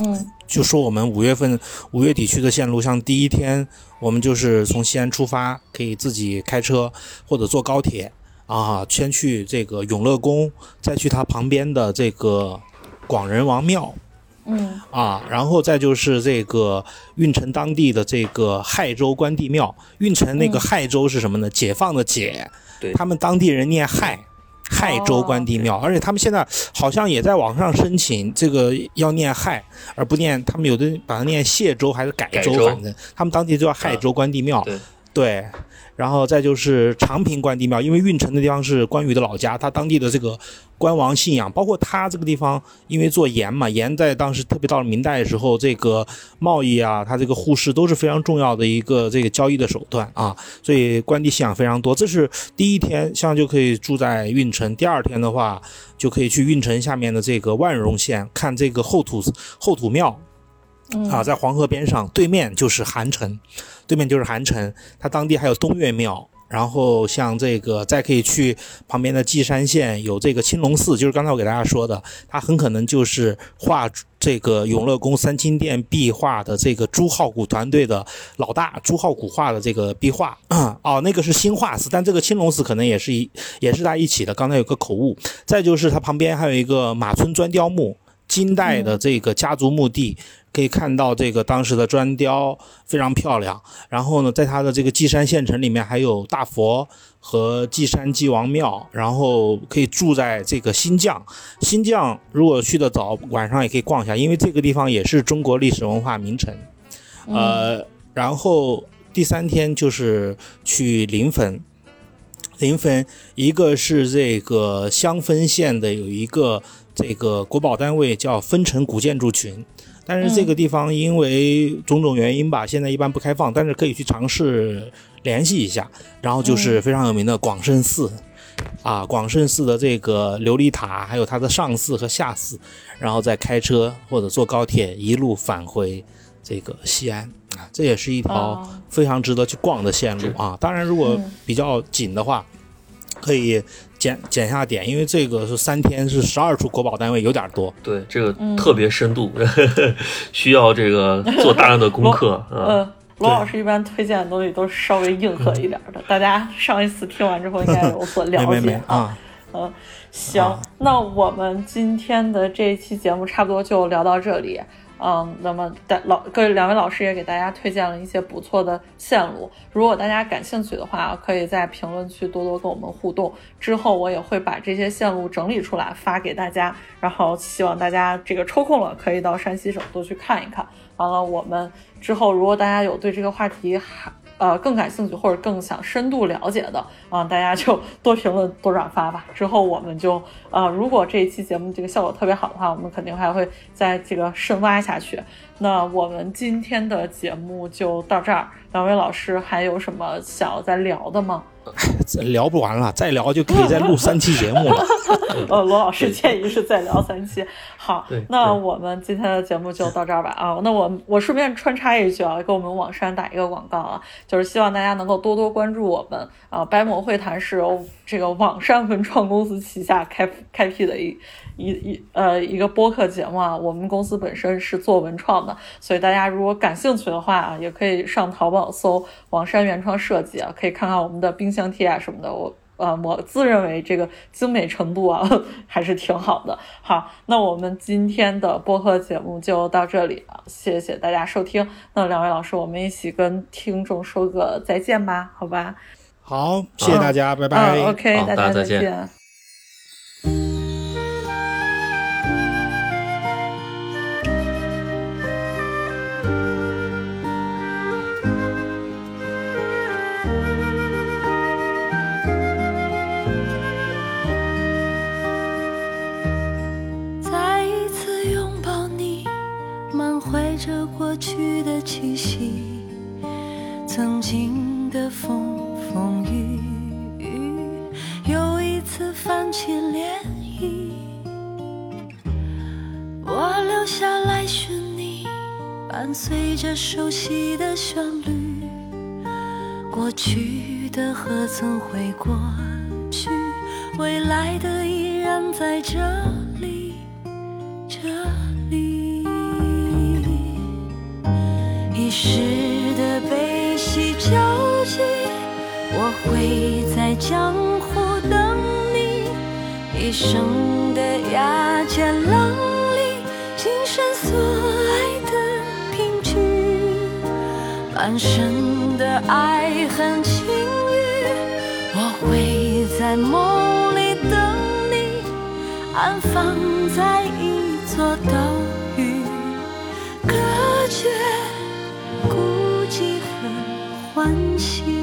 嗯就说我们五月份五月底去的线路，像第一天我们就是从西安出发，可以自己开车或者坐高铁啊，先去这个永乐宫，再去它旁边的这个广仁王庙嗯啊，然后再就是这个运城当地的这个亥州关帝庙。运城那个嗯亥州是什么呢？解放的解，对他们当地人念亥。亥州关帝庙，而且他们现在好像也在网上申请这个要念亥，而不念他们有的把它念谢州还是改州，改州。反正他们当地就叫亥州关帝庙。对。对，然后再就是长平关帝庙，因为运城的地方是关羽的老家，他当地的这个关王信仰，包括他这个地方，因为做盐嘛，盐在当时特别到了明代的时候，这个贸易啊，它这个互市都是非常重要的一个这个交易的手段啊，所以关帝信仰非常多。这是第一天，像就可以住在运城，第二天的话就可以去运城下面的这个万荣县看这个后土后土庙，啊，在黄河边上，对面就是韩城，对面就是韩城，它当地还有东岳庙。然后像这个，再可以去旁边的稷山县有这个青龙寺，就是刚才我给大家说的，它很可能就是画这个永乐宫三清殿壁画的这个朱浩古团队的老大朱浩古画的这个壁画。哦，那个是新化寺，但这个青龙寺可能也是一也是在一起的。刚才有个口误。再就是它旁边还有一个马村砖雕墓，金代的这个家族墓地。可以看到这个当时的砖雕非常漂亮，然后呢，在它的这个稷山县城里面还有大佛和稷山祭王庙，然后可以住在这个新绛。新绛如果去的早，晚上也可以逛一下，因为这个地方也是中国历史文化名城。呃，然后第三天就是去临汾，临汾一个是这个襄汾县的有一个这个国保单位叫分城古建筑群。但是这个地方因为种种原因吧，现在一般不开放，但是可以去尝试联系一下。然后就是非常有名的广胜寺，啊，广胜寺的这个琉璃塔，还有它的上寺和下寺，然后再开车或者坐高铁一路返回这个西安啊，这也是一条哦非常值得去逛的线路啊。当然，如果嗯比较紧的话，可以减减下点，因为这个是三天是十二处国保单位，有点多。对，这个嗯特别深度，需要这个做大量的功课。嗯，呃，罗老师一般推荐的东西都是稍微硬核一点的，大家上一次听完之后应该有所 了没没没解啊。嗯，行，啊那我们今天的这一期节目差不多就聊到这里。嗯，那么大老各位两位老师也给大家推荐了一些不错的线路，如果大家感兴趣的话，可以在评论区多多跟我们互动。之后我也会把这些线路整理出来发给大家，然后希望大家这个抽空了可以到山西省多去看一看。完了，我们之后如果大家有对这个话题还呃更感兴趣或者更想深度了解的啊、大家就 多评论多转发吧。之后我们就呃，如果这一期节目这个效果特别好的话，我们肯定还会再这个深挖下去。那我们今天的节目就到这儿，两位老师还有什么想要再聊的吗？这 聊不完了，再聊就可以再录三期节目了。呃，罗老师建议是再聊三期。好，那我们今天的节目就到这儿吧。啊，那我我顺便穿插一句啊，给我们网山打一个广告啊，就是希望大家能够多多关注我们啊。白魔会谈是由这个网山文创公司旗下开开辟的一一一呃一个播客节目啊。我们公司本身是做文创的，所以大家如果感兴趣的话啊，也可以上淘宝搜网山原创设计啊，可以看看我们的冰箱贴啊什么的。我呃，我自认为这个精美程度啊 还是挺好的。好，那我们今天的播客节目就到这里了，谢谢大家收听。那两位老师，我们一起跟听众说个再见吧，好吧？好，谢谢大家，拜拜。嗯，OK，大家大家再见过去的气息，曾经的风风雨雨，又一次泛起涟漪。我留下来寻你，伴随着熟悉的旋律，过去的何曾会过去，未来的依然在这里。这一时的悲喜交集，我会在江湖等你；一生的崖尖浪里，今生所爱的凭据，半生的爱恨情欲，我会在梦里等你。安放在一座岛屿，隔绝欢喜。